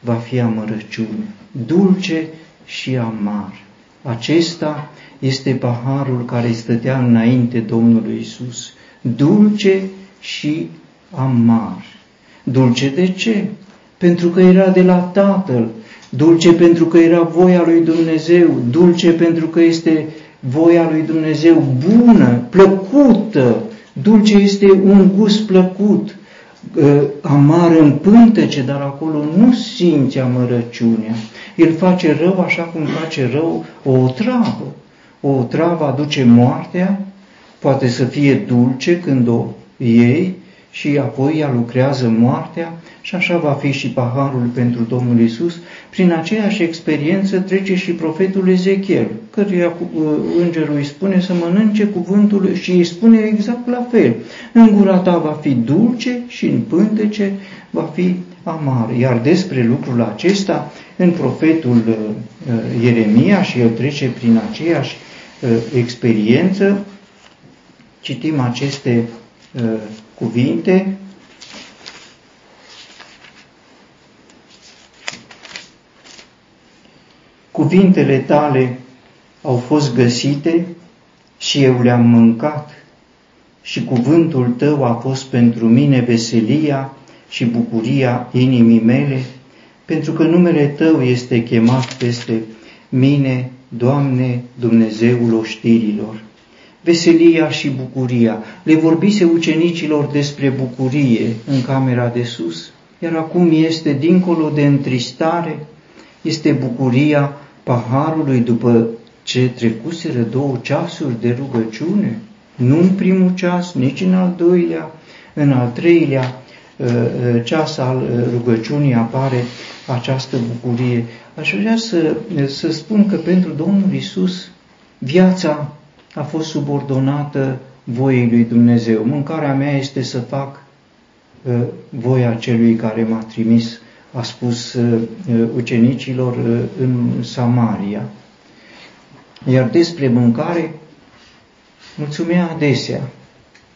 va fi amărăciune. Dulce și amar. Acesta este paharul care îi stătea înainte Domnului Isus. Dulce și amar. Dulce de ce? Pentru că era de la Tatăl dulce pentru că era voia lui Dumnezeu, dulce pentru că este voia lui Dumnezeu bună, plăcută, dulce este un gust plăcut, ă, amar în pântece, dar acolo nu simți amărăciunea. El face rău așa cum face rău o otravă. O otravă aduce moartea, poate să fie dulce când o iei și apoi ea lucrează moartea, și așa va fi și paharul pentru Domnul Isus. Prin aceeași experiență trece și profetul Ezechiel, căruia uh, îngerul îi spune să mănânce cuvântul și îi spune exact la fel. În gura ta va fi dulce și în pântece va fi amar. Iar despre lucrul acesta, în profetul uh, uh, Ieremia, și el trece prin aceeași experiență, citim aceste cuvinte, Cuvintele tale au fost găsite și eu le-am mâncat. Și cuvântul tău a fost pentru mine veselia și bucuria inimii mele, pentru că numele tău este chemat peste mine, Doamne, Dumnezeul oștirilor. Veselia și bucuria. Le vorbise ucenicilor despre bucurie în camera de sus, iar acum este dincolo de întristare, este bucuria paharului după ce trecuseră două ceasuri de rugăciune, nu în primul ceas, nici în al doilea, în al treilea uh, uh, ceas al uh, rugăciunii apare această bucurie. Aș vrea să, să spun că pentru Domnul Isus viața a fost subordonată voiei lui Dumnezeu. Mâncarea mea este să fac voia celui care m-a trimis a spus uh, ucenicilor uh, în Samaria. Iar despre mâncare, mulțumea adesea.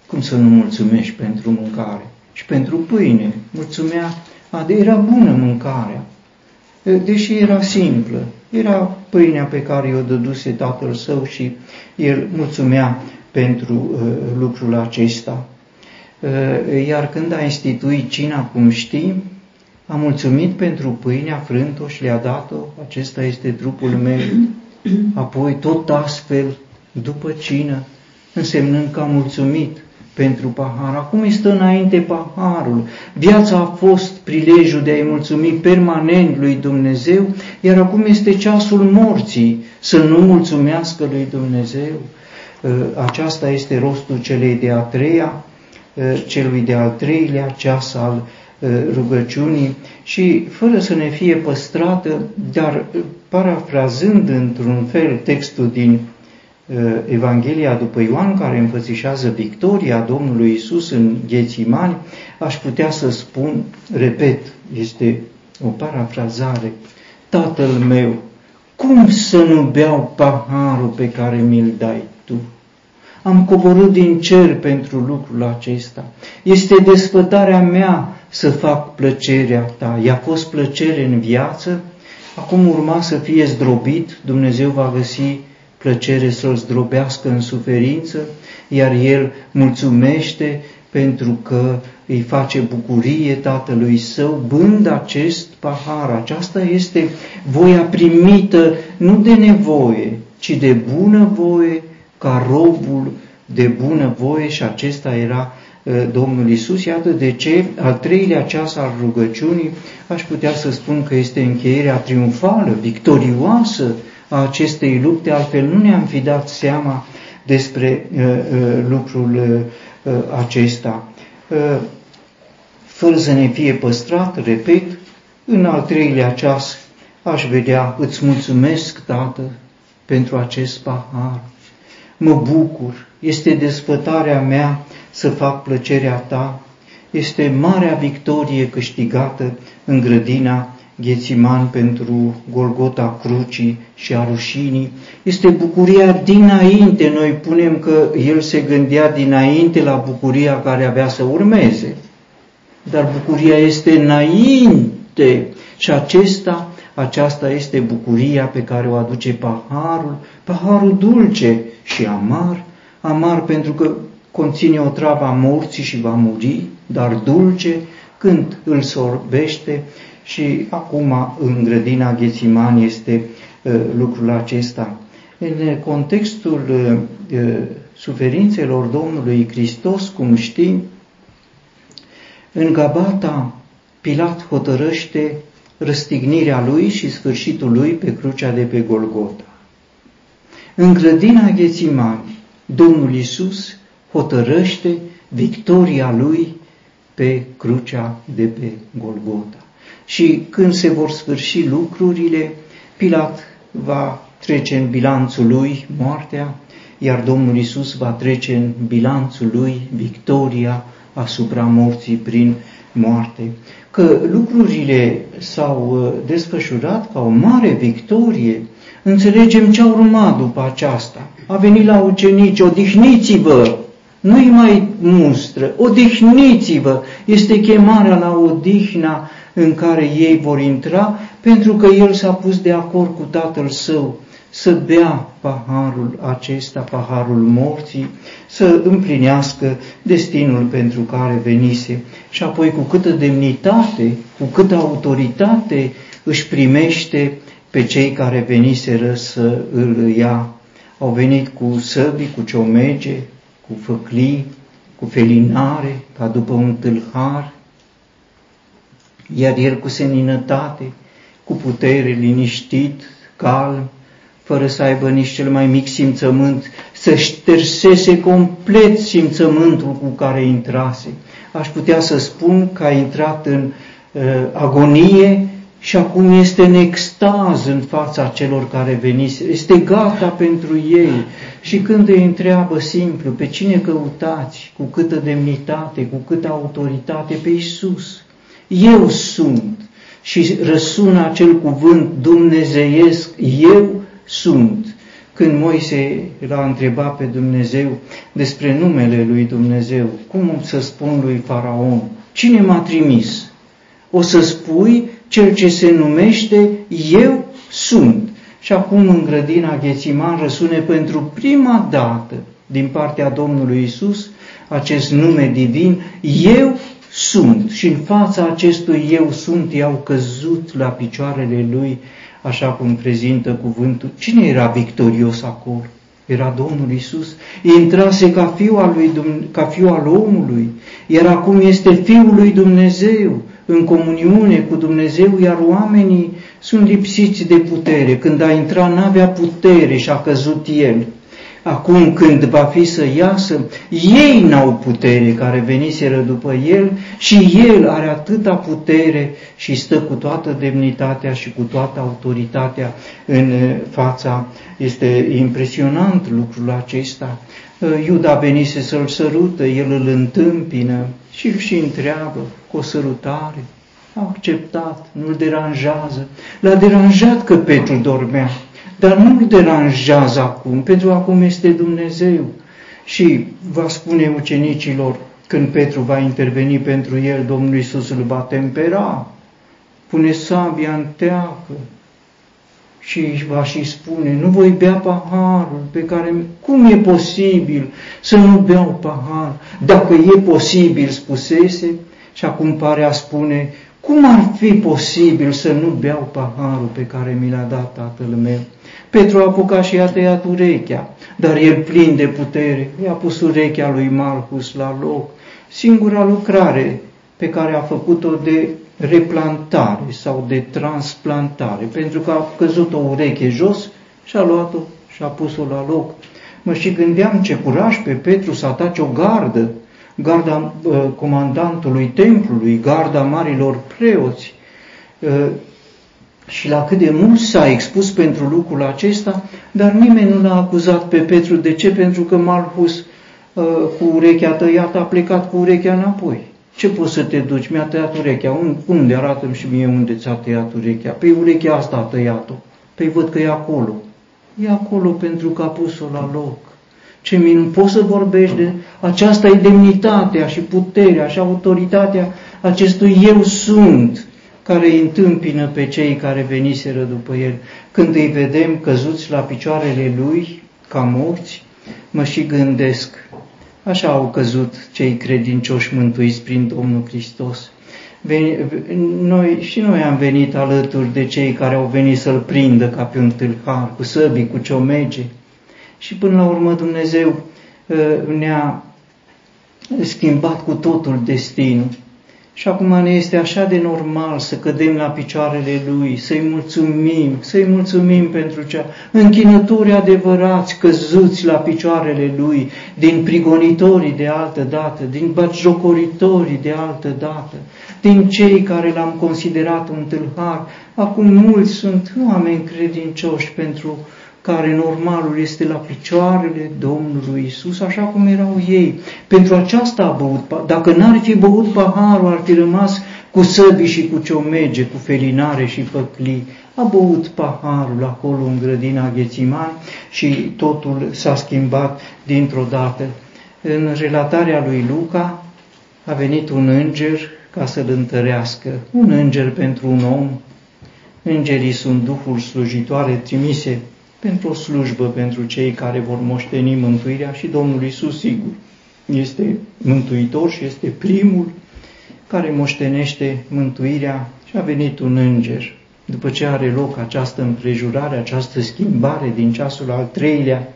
Cum să nu mulțumești pentru mâncare? Și pentru pâine, mulțumea, era bună mâncarea, uh, deși era simplă. Era pâinea pe care o dăduse tatăl său și el mulțumea pentru uh, lucrul acesta. Uh, iar când a instituit cina, cum știm, a mulțumit pentru pâine, a frânt-o și le-a dat-o, acesta este trupul meu. Apoi tot astfel, după cină, însemnând că a mulțumit pentru pahar. Acum îi stă înainte paharul. Viața a fost prilejul de a-i mulțumi permanent lui Dumnezeu, iar acum este ceasul morții, să nu mulțumească lui Dumnezeu. Ă, aceasta este rostul celei de-a treia, ă, celui de-al treilea ceas al Uh, rugăciunii și fără să ne fie păstrată, dar uh, parafrazând într-un fel textul din uh, Evanghelia după Ioan, care înfățișează victoria Domnului Isus în Ghețimani, aș putea să spun, repet, este o parafrazare, Tatăl meu, cum să nu beau paharul pe care mi-l dai tu? Am coborât din cer pentru lucrul acesta. Este desfătarea mea să fac plăcerea ta. I-a fost plăcere în viață, acum urma să fie zdrobit, Dumnezeu va găsi plăcere să-l zdrobească în suferință, iar el mulțumește pentru că îi face bucurie tatălui său, bând acest pahar. Aceasta este voia primită nu de nevoie, ci de bună voie, ca robul de bună voie și acesta era uh, Domnul Isus. Iată de ce al treilea ceas al rugăciunii aș putea să spun că este încheierea triumfală, victorioasă a acestei lupte, altfel nu ne-am fi dat seama despre uh, uh, lucrul uh, acesta. Uh, fără să ne fie păstrat, repet, în al treilea ceas aș vedea, îți mulțumesc, Tată, pentru acest pahar. Mă bucur, este desfătarea mea să fac plăcerea ta, este marea victorie câștigată în grădina Ghețiman pentru Golgota Crucii și a rușinii. Este bucuria dinainte, noi punem că el se gândea dinainte la bucuria care avea să urmeze. Dar bucuria este înainte și acesta, aceasta este bucuria pe care o aduce paharul, paharul dulce și amar, amar pentru că conține o travă a morții și va muri, dar dulce când îl sorbește și acum în grădina Ghețiman este uh, lucrul acesta. În contextul uh, uh, suferințelor Domnului Hristos, cum știm, în Gabata Pilat hotărăște răstignirea lui și sfârșitul lui pe crucea de pe Golgota. În grădina Ghețimani, Domnul Isus hotărăște victoria lui pe crucea de pe Golgota. Și când se vor sfârși lucrurile, Pilat va trece în bilanțul lui moartea, iar Domnul Isus va trece în bilanțul lui victoria asupra morții prin moarte. Că lucrurile s-au uh, desfășurat ca o mare victorie, înțelegem ce a urmat după aceasta. A venit la ucenici, odihniți-vă, nu-i mai mustră, odihniți-vă, este chemarea la odihna în care ei vor intra, pentru că el s-a pus de acord cu tatăl său să bea paharul acesta, paharul morții, să împlinească destinul pentru care venise. Și apoi cu câtă demnitate, cu câtă autoritate își primește pe cei care veniseră să îl ia. Au venit cu săbi, cu ciomege, cu făclii, cu felinare, ca după un tâlhar, iar el cu seninătate, cu putere, liniștit, calm, fără să aibă nici cel mai mic simțământ, să ștersese complet simțământul cu care intrase. Aș putea să spun că a intrat în uh, agonie și acum este în extaz în fața celor care venise, este gata pentru ei. Și când îi întreabă simplu, pe cine căutați, cu câtă demnitate, cu câtă autoritate, pe Iisus. Eu sunt. Și răsună acel cuvânt dumnezeiesc, eu sunt. Când Moise l-a întrebat pe Dumnezeu despre numele lui Dumnezeu, cum să spun lui Faraon, cine m-a trimis? O să spui cel ce se numește Eu sunt. Și acum în grădina Ghețiman răsune pentru prima dată din partea Domnului Isus acest nume divin, Eu sunt. Și în fața acestui Eu sunt i-au căzut la picioarele lui așa cum prezintă cuvântul. Cine era victorios acolo? Era Domnul Isus. Intrase ca fiu al, lui, ca fiu al omului, iar acum este Fiul lui Dumnezeu, în comuniune cu Dumnezeu, iar oamenii sunt lipsiți de putere. Când a intrat, n-avea putere și a căzut el. Acum când va fi să iasă, ei n-au putere care veniseră după el și el are atâta putere și stă cu toată demnitatea și cu toată autoritatea în fața. Este impresionant lucrul acesta. Iuda venise să-l sărută, el îl întâmpină și îl și întreabă cu o sărutare. A acceptat, nu-l deranjează. L-a deranjat că Petru dormea dar nu-l deranjează acum, pentru acum este Dumnezeu. Și va spune ucenicilor, când Petru va interveni pentru el, Domnul Iisus îl va tempera, pune sabia în teacă și va și spune, nu voi bea paharul pe care, cum e posibil să nu beau pahar? Dacă e posibil, spusese, și acum pare a spune, cum ar fi posibil să nu beau paharul pe care mi l-a dat tatăl meu? Petru a apucat și a tăiat urechea, dar el plin de putere i-a pus urechea lui Malchus la loc. Singura lucrare pe care a făcut-o de replantare sau de transplantare, pentru că a căzut o ureche jos și a luat-o și a pus-o la loc. Mă și gândeam ce curaj pe Petru să atace o gardă, garda uh, comandantului templului, garda marilor preoți, uh, și la cât de mult s-a expus pentru lucrul acesta, dar nimeni nu l-a acuzat pe Petru. De ce? Pentru că Malchus uh, cu urechea tăiată a plecat cu urechea înapoi. Ce poți să te duci? Mi-a tăiat urechea. Unde? Arată-mi și mie unde ți-a tăiat urechea. Păi urechea asta a tăiat-o. Păi văd că e acolo. E acolo pentru că a pus-o la loc. Ce minun, poți să vorbești de aceasta e demnitatea și puterea și autoritatea acestui eu sunt care îi întâmpină pe cei care veniseră după el. Când îi vedem căzuți la picioarele lui, ca morți, mă și gândesc, așa au căzut cei credincioși mântuiți prin Domnul Hristos. Noi, și noi am venit alături de cei care au venit să-l prindă ca pe un tâlhar, cu săbii, cu ciomege. Și până la urmă Dumnezeu ă, ne-a schimbat cu totul destinul. Și acum ne este așa de normal să cădem la picioarele Lui, să-i mulțumim, să-i mulțumim pentru cea închinători adevărați căzuți la picioarele Lui, din prigonitorii de altă dată, din batjocoritorii de altă dată, din cei care l-am considerat un tâlhar. Acum mulți sunt oameni credincioși pentru care normalul este la picioarele Domnului Isus, așa cum erau ei. Pentru aceasta a băut, dacă n-ar fi băut paharul, ar fi rămas cu săbi și cu ciomege, cu felinare și păcli. A băut paharul acolo în grădina Ghețiman și totul s-a schimbat dintr-o dată. În relatarea lui Luca a venit un înger ca să-l întărească, un înger pentru un om. Îngerii sunt duhuri slujitoare trimise pentru o slujbă pentru cei care vor moșteni mântuirea și Domnul Isus, sigur, este mântuitor și este primul care moștenește mântuirea și a venit un înger. După ce are loc această împrejurare, această schimbare din ceasul al treilea,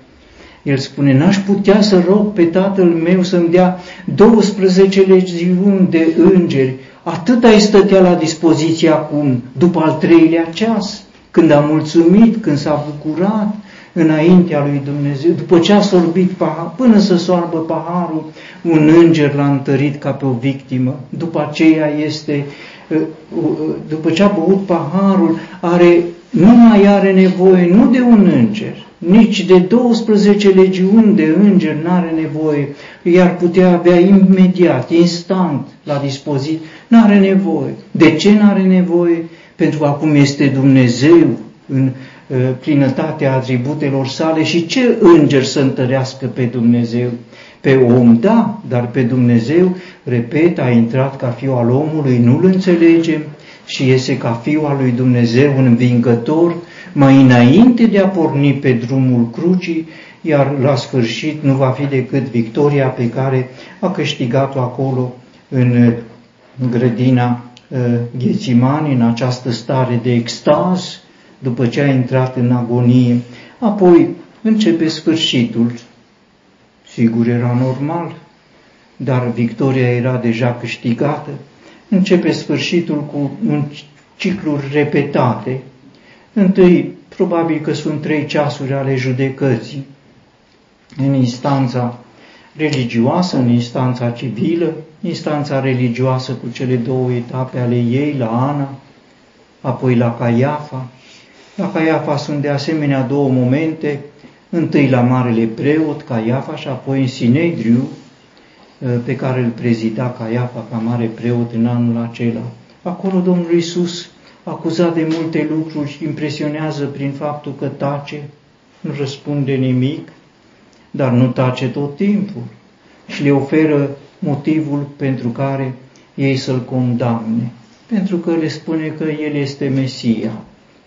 el spune, n-aș putea să rog pe tatăl meu să-mi dea 12 legiuni de îngeri, atât ai stătea la dispoziție acum, după al treilea ceas când a mulțumit, când s-a bucurat înaintea lui Dumnezeu, după ce a sorbit pahar, până să soarbă paharul, un înger l-a întărit ca pe o victimă. După aceea este, ă, ă, după ce a băut paharul, are, nu mai are nevoie nu de un înger, nici de 12 legiuni de îngeri n-are nevoie, iar putea avea imediat, instant, la dispoziție, n-are nevoie. De ce n-are nevoie? Pentru că acum este Dumnezeu în uh, plinătatea atributelor sale și ce înger să întărească pe Dumnezeu? Pe om, da, dar pe Dumnezeu, repet, a intrat ca fiu al omului, nu-l înțelegem și iese ca fiu al lui Dumnezeu un învingător, mai înainte de a porni pe drumul crucii, iar la sfârșit nu va fi decât victoria pe care a câștigat-o acolo în grădina Uh, Ghețimani în această stare de extaz, după ce a intrat în agonie. Apoi începe sfârșitul. Sigur, era normal, dar victoria era deja câștigată. Începe sfârșitul cu un ciclu repetate. Întâi, probabil că sunt trei ceasuri ale judecății. În instanța religioasă, în instanța civilă, instanța religioasă cu cele două etape ale ei, la Ana, apoi la Caiafa. La Caiafa sunt de asemenea două momente, întâi la Marele Preot, Caiafa, și apoi în Sinedriu, ă, pe care îl prezida Caiafa ca mare preot în anul acela. Acolo Domnul Iisus, acuzat de multe lucruri, impresionează prin faptul că tace, nu răspunde nimic, dar nu tace tot timpul și le oferă motivul pentru care ei să-l condamne. Pentru că le spune că el este Mesia,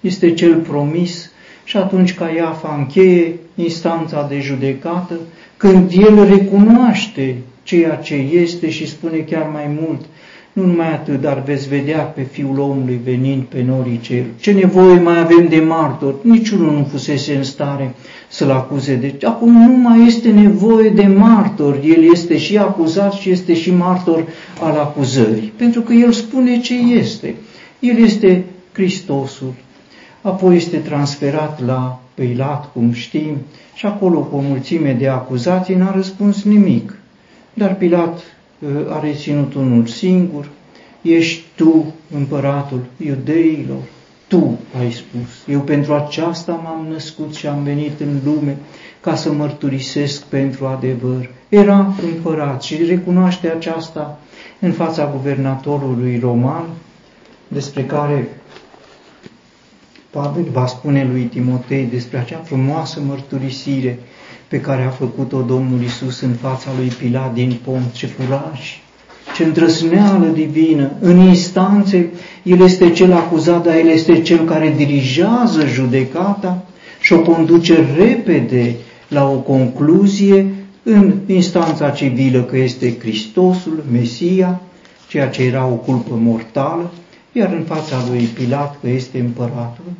este cel promis Și atunci Caiafa încheie instanța de judecată, când el recunoaște ceea ce este și spune chiar mai mult, nu numai atât, dar veți vedea pe Fiul omului venind pe norii cer. Ce nevoie mai avem de martor? Niciunul nu fusese în stare să-l acuze. Deci acum nu mai este nevoie de martor. El este și acuzat și este și martor al acuzării. Pentru că el spune ce este. El este Hristosul. Apoi este transferat la Pilat, cum știm, și acolo cu o mulțime de acuzații n-a răspuns nimic. Dar Pilat uh, a reținut unul singur, ești tu împăratul iudeilor, tu ai spus, eu pentru aceasta m-am născut și am venit în lume ca să mărturisesc pentru adevăr. Era împărat și recunoaște aceasta în fața guvernatorului roman, despre care Pavel va spune lui Timotei despre acea frumoasă mărturisire pe care a făcut-o Domnul Isus în fața lui Pilat din pom, ce curaj, ce îndrăzneală divină. În instanțe, el este cel acuzat, dar el este cel care dirigează judecata și o conduce repede la o concluzie în instanța civilă că este Hristosul, Mesia, ceea ce era o culpă mortală, iar în fața lui Pilat că este împăratul.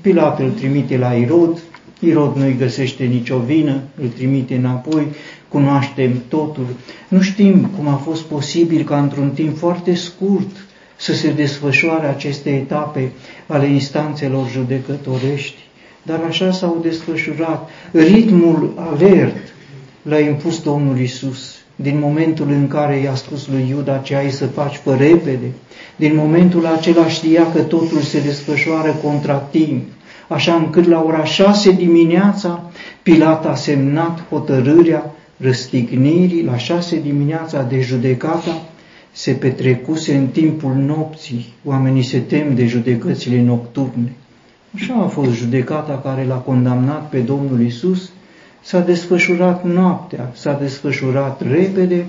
Pilat îl trimite la Irod, Irod nu-i găsește nicio vină, îl trimite înapoi, cunoaștem totul. Nu știm cum a fost posibil ca într-un timp foarte scurt să se desfășoare aceste etape ale instanțelor judecătorești, dar așa s-au desfășurat. Ritmul alert l-a impus Domnul Isus din momentul în care i-a spus lui Iuda ce ai să faci, fă repede. Din momentul acela știa că totul se desfășoară contra timp așa încât la ora șase dimineața Pilat a semnat hotărârea răstignirii, la șase dimineața de judecata se petrecuse în timpul nopții, oamenii se tem de judecățile nocturne. Așa a fost judecata care l-a condamnat pe Domnul Isus, s-a desfășurat noaptea, s-a desfășurat repede,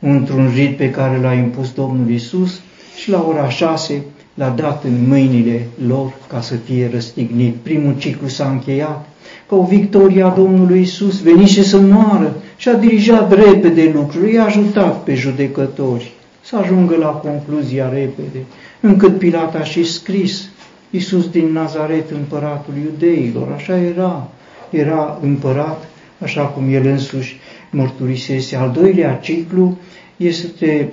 într-un rit pe care l-a impus Domnul Isus și la ora șase l-a dat în mâinile lor ca să fie răstignit. Primul ciclu s-a încheiat, ca o victorie a Domnului Isus, venise să moară și a dirijat repede lucrurile, i-a ajutat pe judecători să ajungă la concluzia repede, încât Pilat a și scris, Iisus din Nazaret, împăratul iudeilor, așa era, era împărat, așa cum el însuși mărturisese. Al doilea ciclu este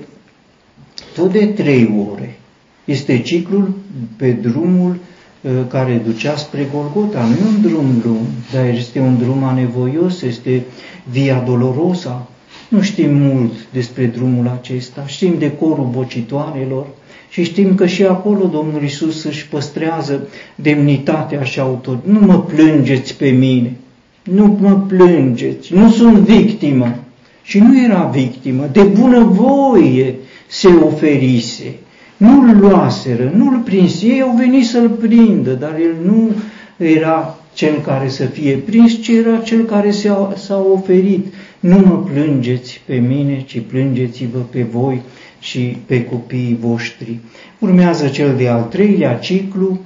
tot de trei ore. Este ciclul pe drumul uh, care ducea spre Golgota. Nu e un drum lung, dar este un drum anevoios, este Via Dolorosa. Nu știm mult despre drumul acesta, știm de corul bocitoarelor și știm că și acolo Domnul Isus își păstrează demnitatea și autor. Nu mă plângeți pe mine, nu mă plângeți, nu sunt victimă. Și nu era victimă, de bunăvoie se oferise nu-l luaseră, nu-l prins. Ei au venit să-l prindă, dar el nu era cel care să fie prins, ci era cel care s-a oferit. Nu mă plângeți pe mine, ci plângeți-vă pe voi și pe copiii voștri. Urmează cel de-al treilea ciclu,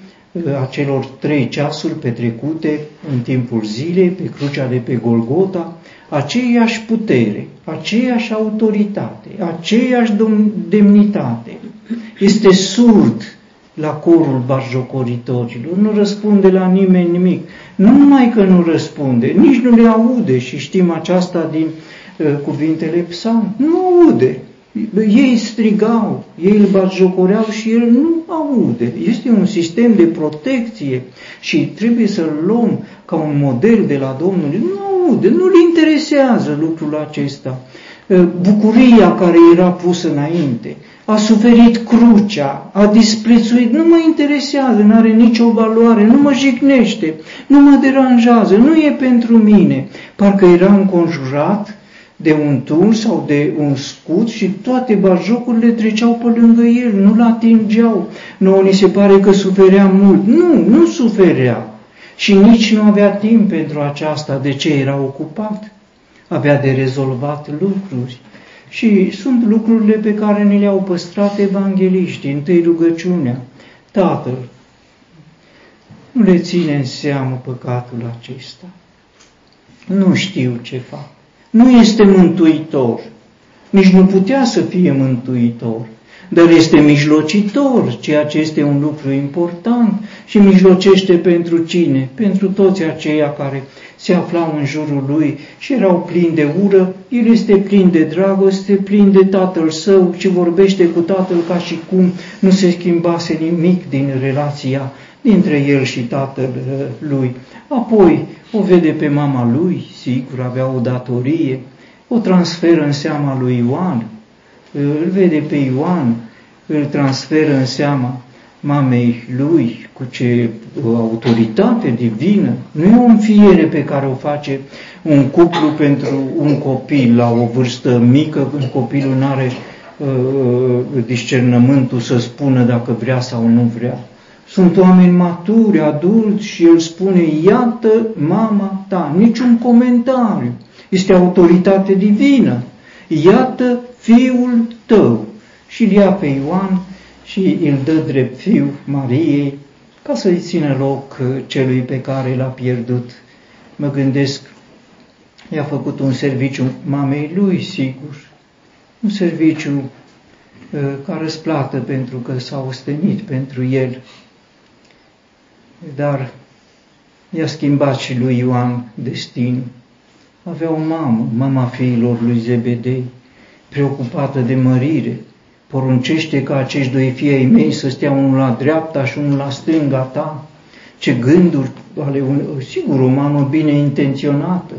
a celor trei ceasuri petrecute în timpul zilei pe crucea de pe Golgota, aceeași putere, aceeași autoritate, aceeași demnitate, este surd la corul barjocoritorilor, nu răspunde la nimeni nimic. Nu numai că nu răspunde, nici nu le aude și știm aceasta din uh, cuvintele psalm. Nu aude. Ei strigau, ei îl batjocoreau și el nu aude. Este un sistem de protecție și trebuie să-l luăm ca un model de la Domnul. Nu aude, nu-l interesează lucrul acesta. Uh, bucuria care era pusă înainte, a suferit crucea, a disprețuit, nu mă interesează, nu are nicio valoare, nu mă jignește, nu mă deranjează, nu e pentru mine. Parcă era înconjurat de un tur sau de un scut și toate bajocurile treceau pe lângă el, nu-l atingeau. Nu, ni se pare că suferea mult. Nu, nu suferea. Și nici nu avea timp pentru aceasta. De ce era ocupat? Avea de rezolvat lucruri. Și sunt lucrurile pe care ne le-au păstrat evangeliștii, întâi rugăciunea. Tatăl, nu le ține în seamă păcatul acesta. Nu știu ce fac. Nu este mântuitor. Nici nu putea să fie mântuitor dar este mijlocitor, ceea ce este un lucru important și mijlocește pentru cine? Pentru toți aceia care se aflau în jurul lui și erau plini de ură, el este plin de dragoste, plin de tatăl său și vorbește cu tatăl ca și cum nu se schimbase nimic din relația dintre el și tatăl uh, lui. Apoi o vede pe mama lui, sigur avea o datorie, o transferă în seama lui Ioan, îl vede pe Ioan, îl transferă în seama mamei lui cu ce o autoritate divină. Nu e o înfiere pe care o face un cuplu pentru un copil la o vârstă mică, când copilul nu are uh, uh, discernământul să spună dacă vrea sau nu vrea. Sunt oameni maturi, adulți și el spune, iată mama ta, niciun comentariu. Este autoritate divină. Iată fiul tău. Și îl ia pe Ioan și îl dă drept fiu Mariei ca să-i țină loc uh, celui pe care l-a pierdut. Mă gândesc, i-a făcut un serviciu mamei lui, sigur, un serviciu uh, ca răsplată pentru că s-a ostenit pentru el. Dar i-a schimbat și lui Ioan destinul. Avea o mamă, mama fiilor lui Zebedei, preocupată de mărire, poruncește ca acești doi fii ai mei să stea unul la dreapta și unul la stânga ta. Ce gânduri ale un... Sigur, o mamă bine intenționată,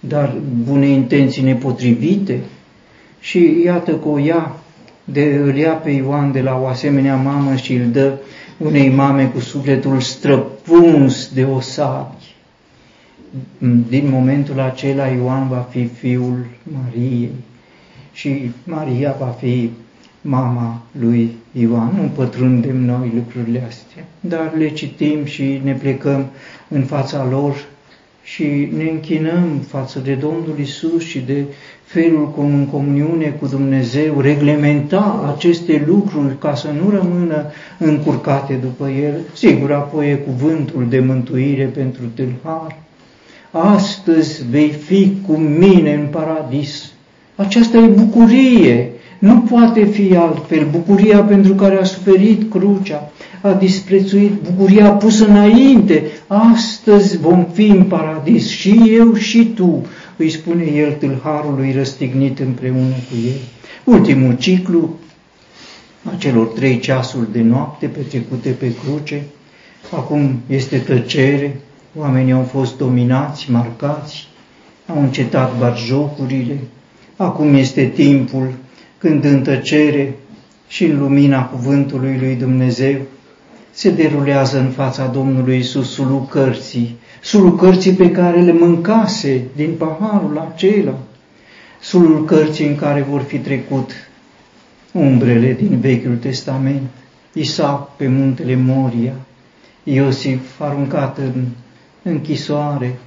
dar bune intenții nepotrivite. Și iată că o ia, de, îl ia pe Ioan de la o asemenea mamă și îl dă unei mame cu sufletul străpuns de o sabie. Din momentul acela Ioan va fi fiul Mariei și Maria va fi mama lui Ioan. Nu pătrundem noi lucrurile astea, dar le citim și ne plecăm în fața lor și ne închinăm față de Domnul Isus și de felul cum în comuniune cu Dumnezeu reglementa aceste lucruri ca să nu rămână încurcate după El. Sigur, apoi e cuvântul de mântuire pentru tâlhar. Astăzi vei fi cu mine în paradis. Aceasta e bucurie, nu poate fi altfel. Bucuria pentru care a suferit crucea, a disprețuit, bucuria pusă înainte. Astăzi vom fi în paradis și eu și tu, îi spune el tâlharului răstignit împreună cu el. Ultimul ciclu a celor trei ceasuri de noapte petrecute pe cruce, acum este tăcere, oamenii au fost dominați, marcați, au încetat barjocurile, acum este timpul când în tăcere și în lumina cuvântului lui Dumnezeu se derulează în fața Domnului Isus sulul cărții, sulul cărții pe care le mâncase din paharul acela, sulul cărții în care vor fi trecut umbrele din Vechiul Testament, Isaac pe muntele Moria, Iosif aruncat în închisoare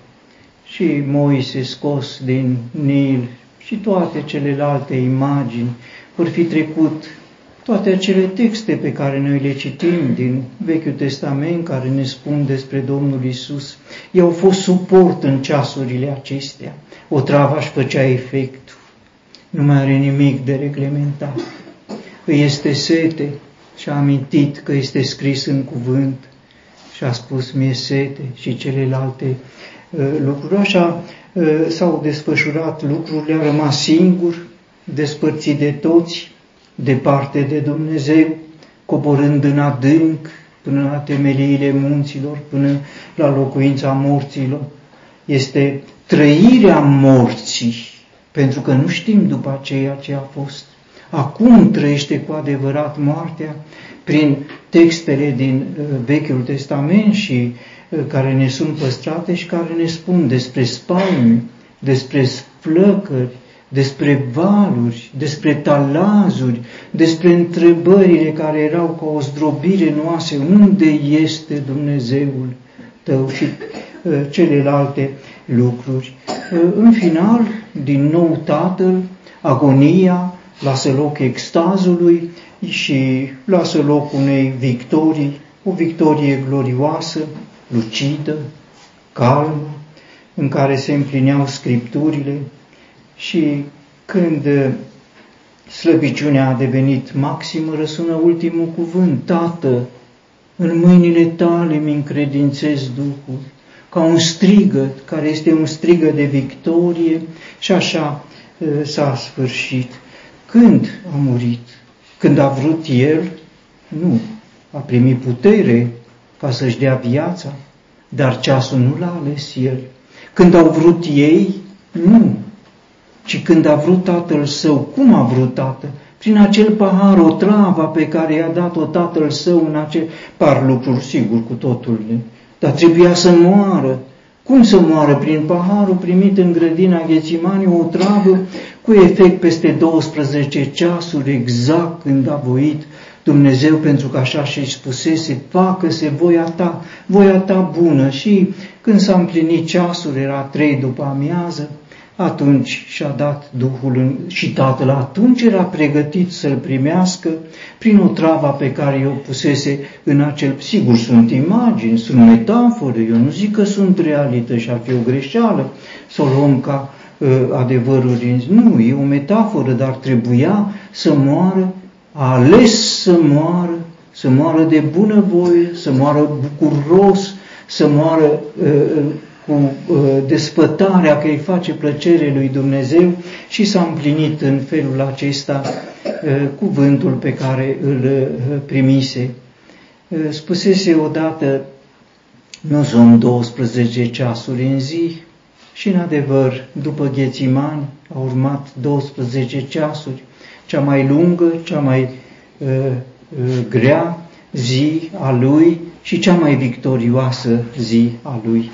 și Moise scos din Nil și toate celelalte imagini vor fi trecut toate acele texte pe care noi le citim din Vechiul Testament, care ne spun despre Domnul Isus, ei au fost suport în ceasurile acestea. O travă își făcea efectul. Nu mai are nimic de reglementat. Îi este sete și a amintit că este scris în cuvânt și a spus mie sete și celelalte uh, lucruri. Așa uh, s-au desfășurat lucrurile, a rămas singur, despărțit de toți, departe de Dumnezeu, coborând în adânc până la temeliile munților, până la locuința morților. Este trăirea morții, pentru că nu știm după aceea ce a fost. Acum trăiește cu adevărat moartea prin textele din uh, Vechiul Testament și uh, care ne sunt păstrate și care ne spun despre spaimi, despre flăcări, despre valuri, despre talazuri, despre întrebările care erau ca o zdrobire noastră, unde este Dumnezeul tău și uh, celelalte lucruri. Uh, în final, din nou Tatăl, agonia, lasă loc extazului și lasă loc unei victorii, o victorie glorioasă, lucidă, calmă, în care se împlineau scripturile și când slăbiciunea a devenit maximă, răsună ultimul cuvânt, Tată, în mâinile tale mi încredințez Duhul, ca un strigăt, care este un strigăt de victorie și așa s-a sfârșit. Când a murit? Când a vrut El? Nu. A primit putere ca să-și dea viața, dar ceasul nu l-a ales El. Când au vrut ei? Nu. Ci când a vrut Tatăl Său, cum a vrut Tatăl? Prin acel pahar, o travă pe care i-a dat-o Tatăl Său în acel par lucruri, sigur, cu totul. Dar trebuia să moară. Cum să moară? Prin paharul primit în grădina Ghețimani, o travă cu efect peste 12 ceasuri, exact când a voit Dumnezeu, pentru că așa și spusese, facă-se voia ta, voia ta bună. Și când s-a împlinit ceasul, era trei după amiază, atunci și-a dat Duhul în, și Tatăl atunci era pregătit să-l primească prin o travă pe care o pusese în acel... Sigur, sunt imagini, sunt metafore, eu nu zic că sunt realități și ar fi o greșeală să o luăm ca uh, adevăruri. Nu, e o metaforă, dar trebuia să moară, a ales să moară, să moară de bunăvoie, să moară bucuros, să moară uh, cu uh, despătarea că îi face plăcere lui Dumnezeu și s-a împlinit în felul acesta uh, cuvântul pe care îl uh, primise. Uh, spusese odată, nu sunt 12 ceasuri în zi și în adevăr, după Ghețimani, au urmat 12 ceasuri, cea mai lungă, cea mai uh, uh, grea zi a lui și cea mai victorioasă zi a lui.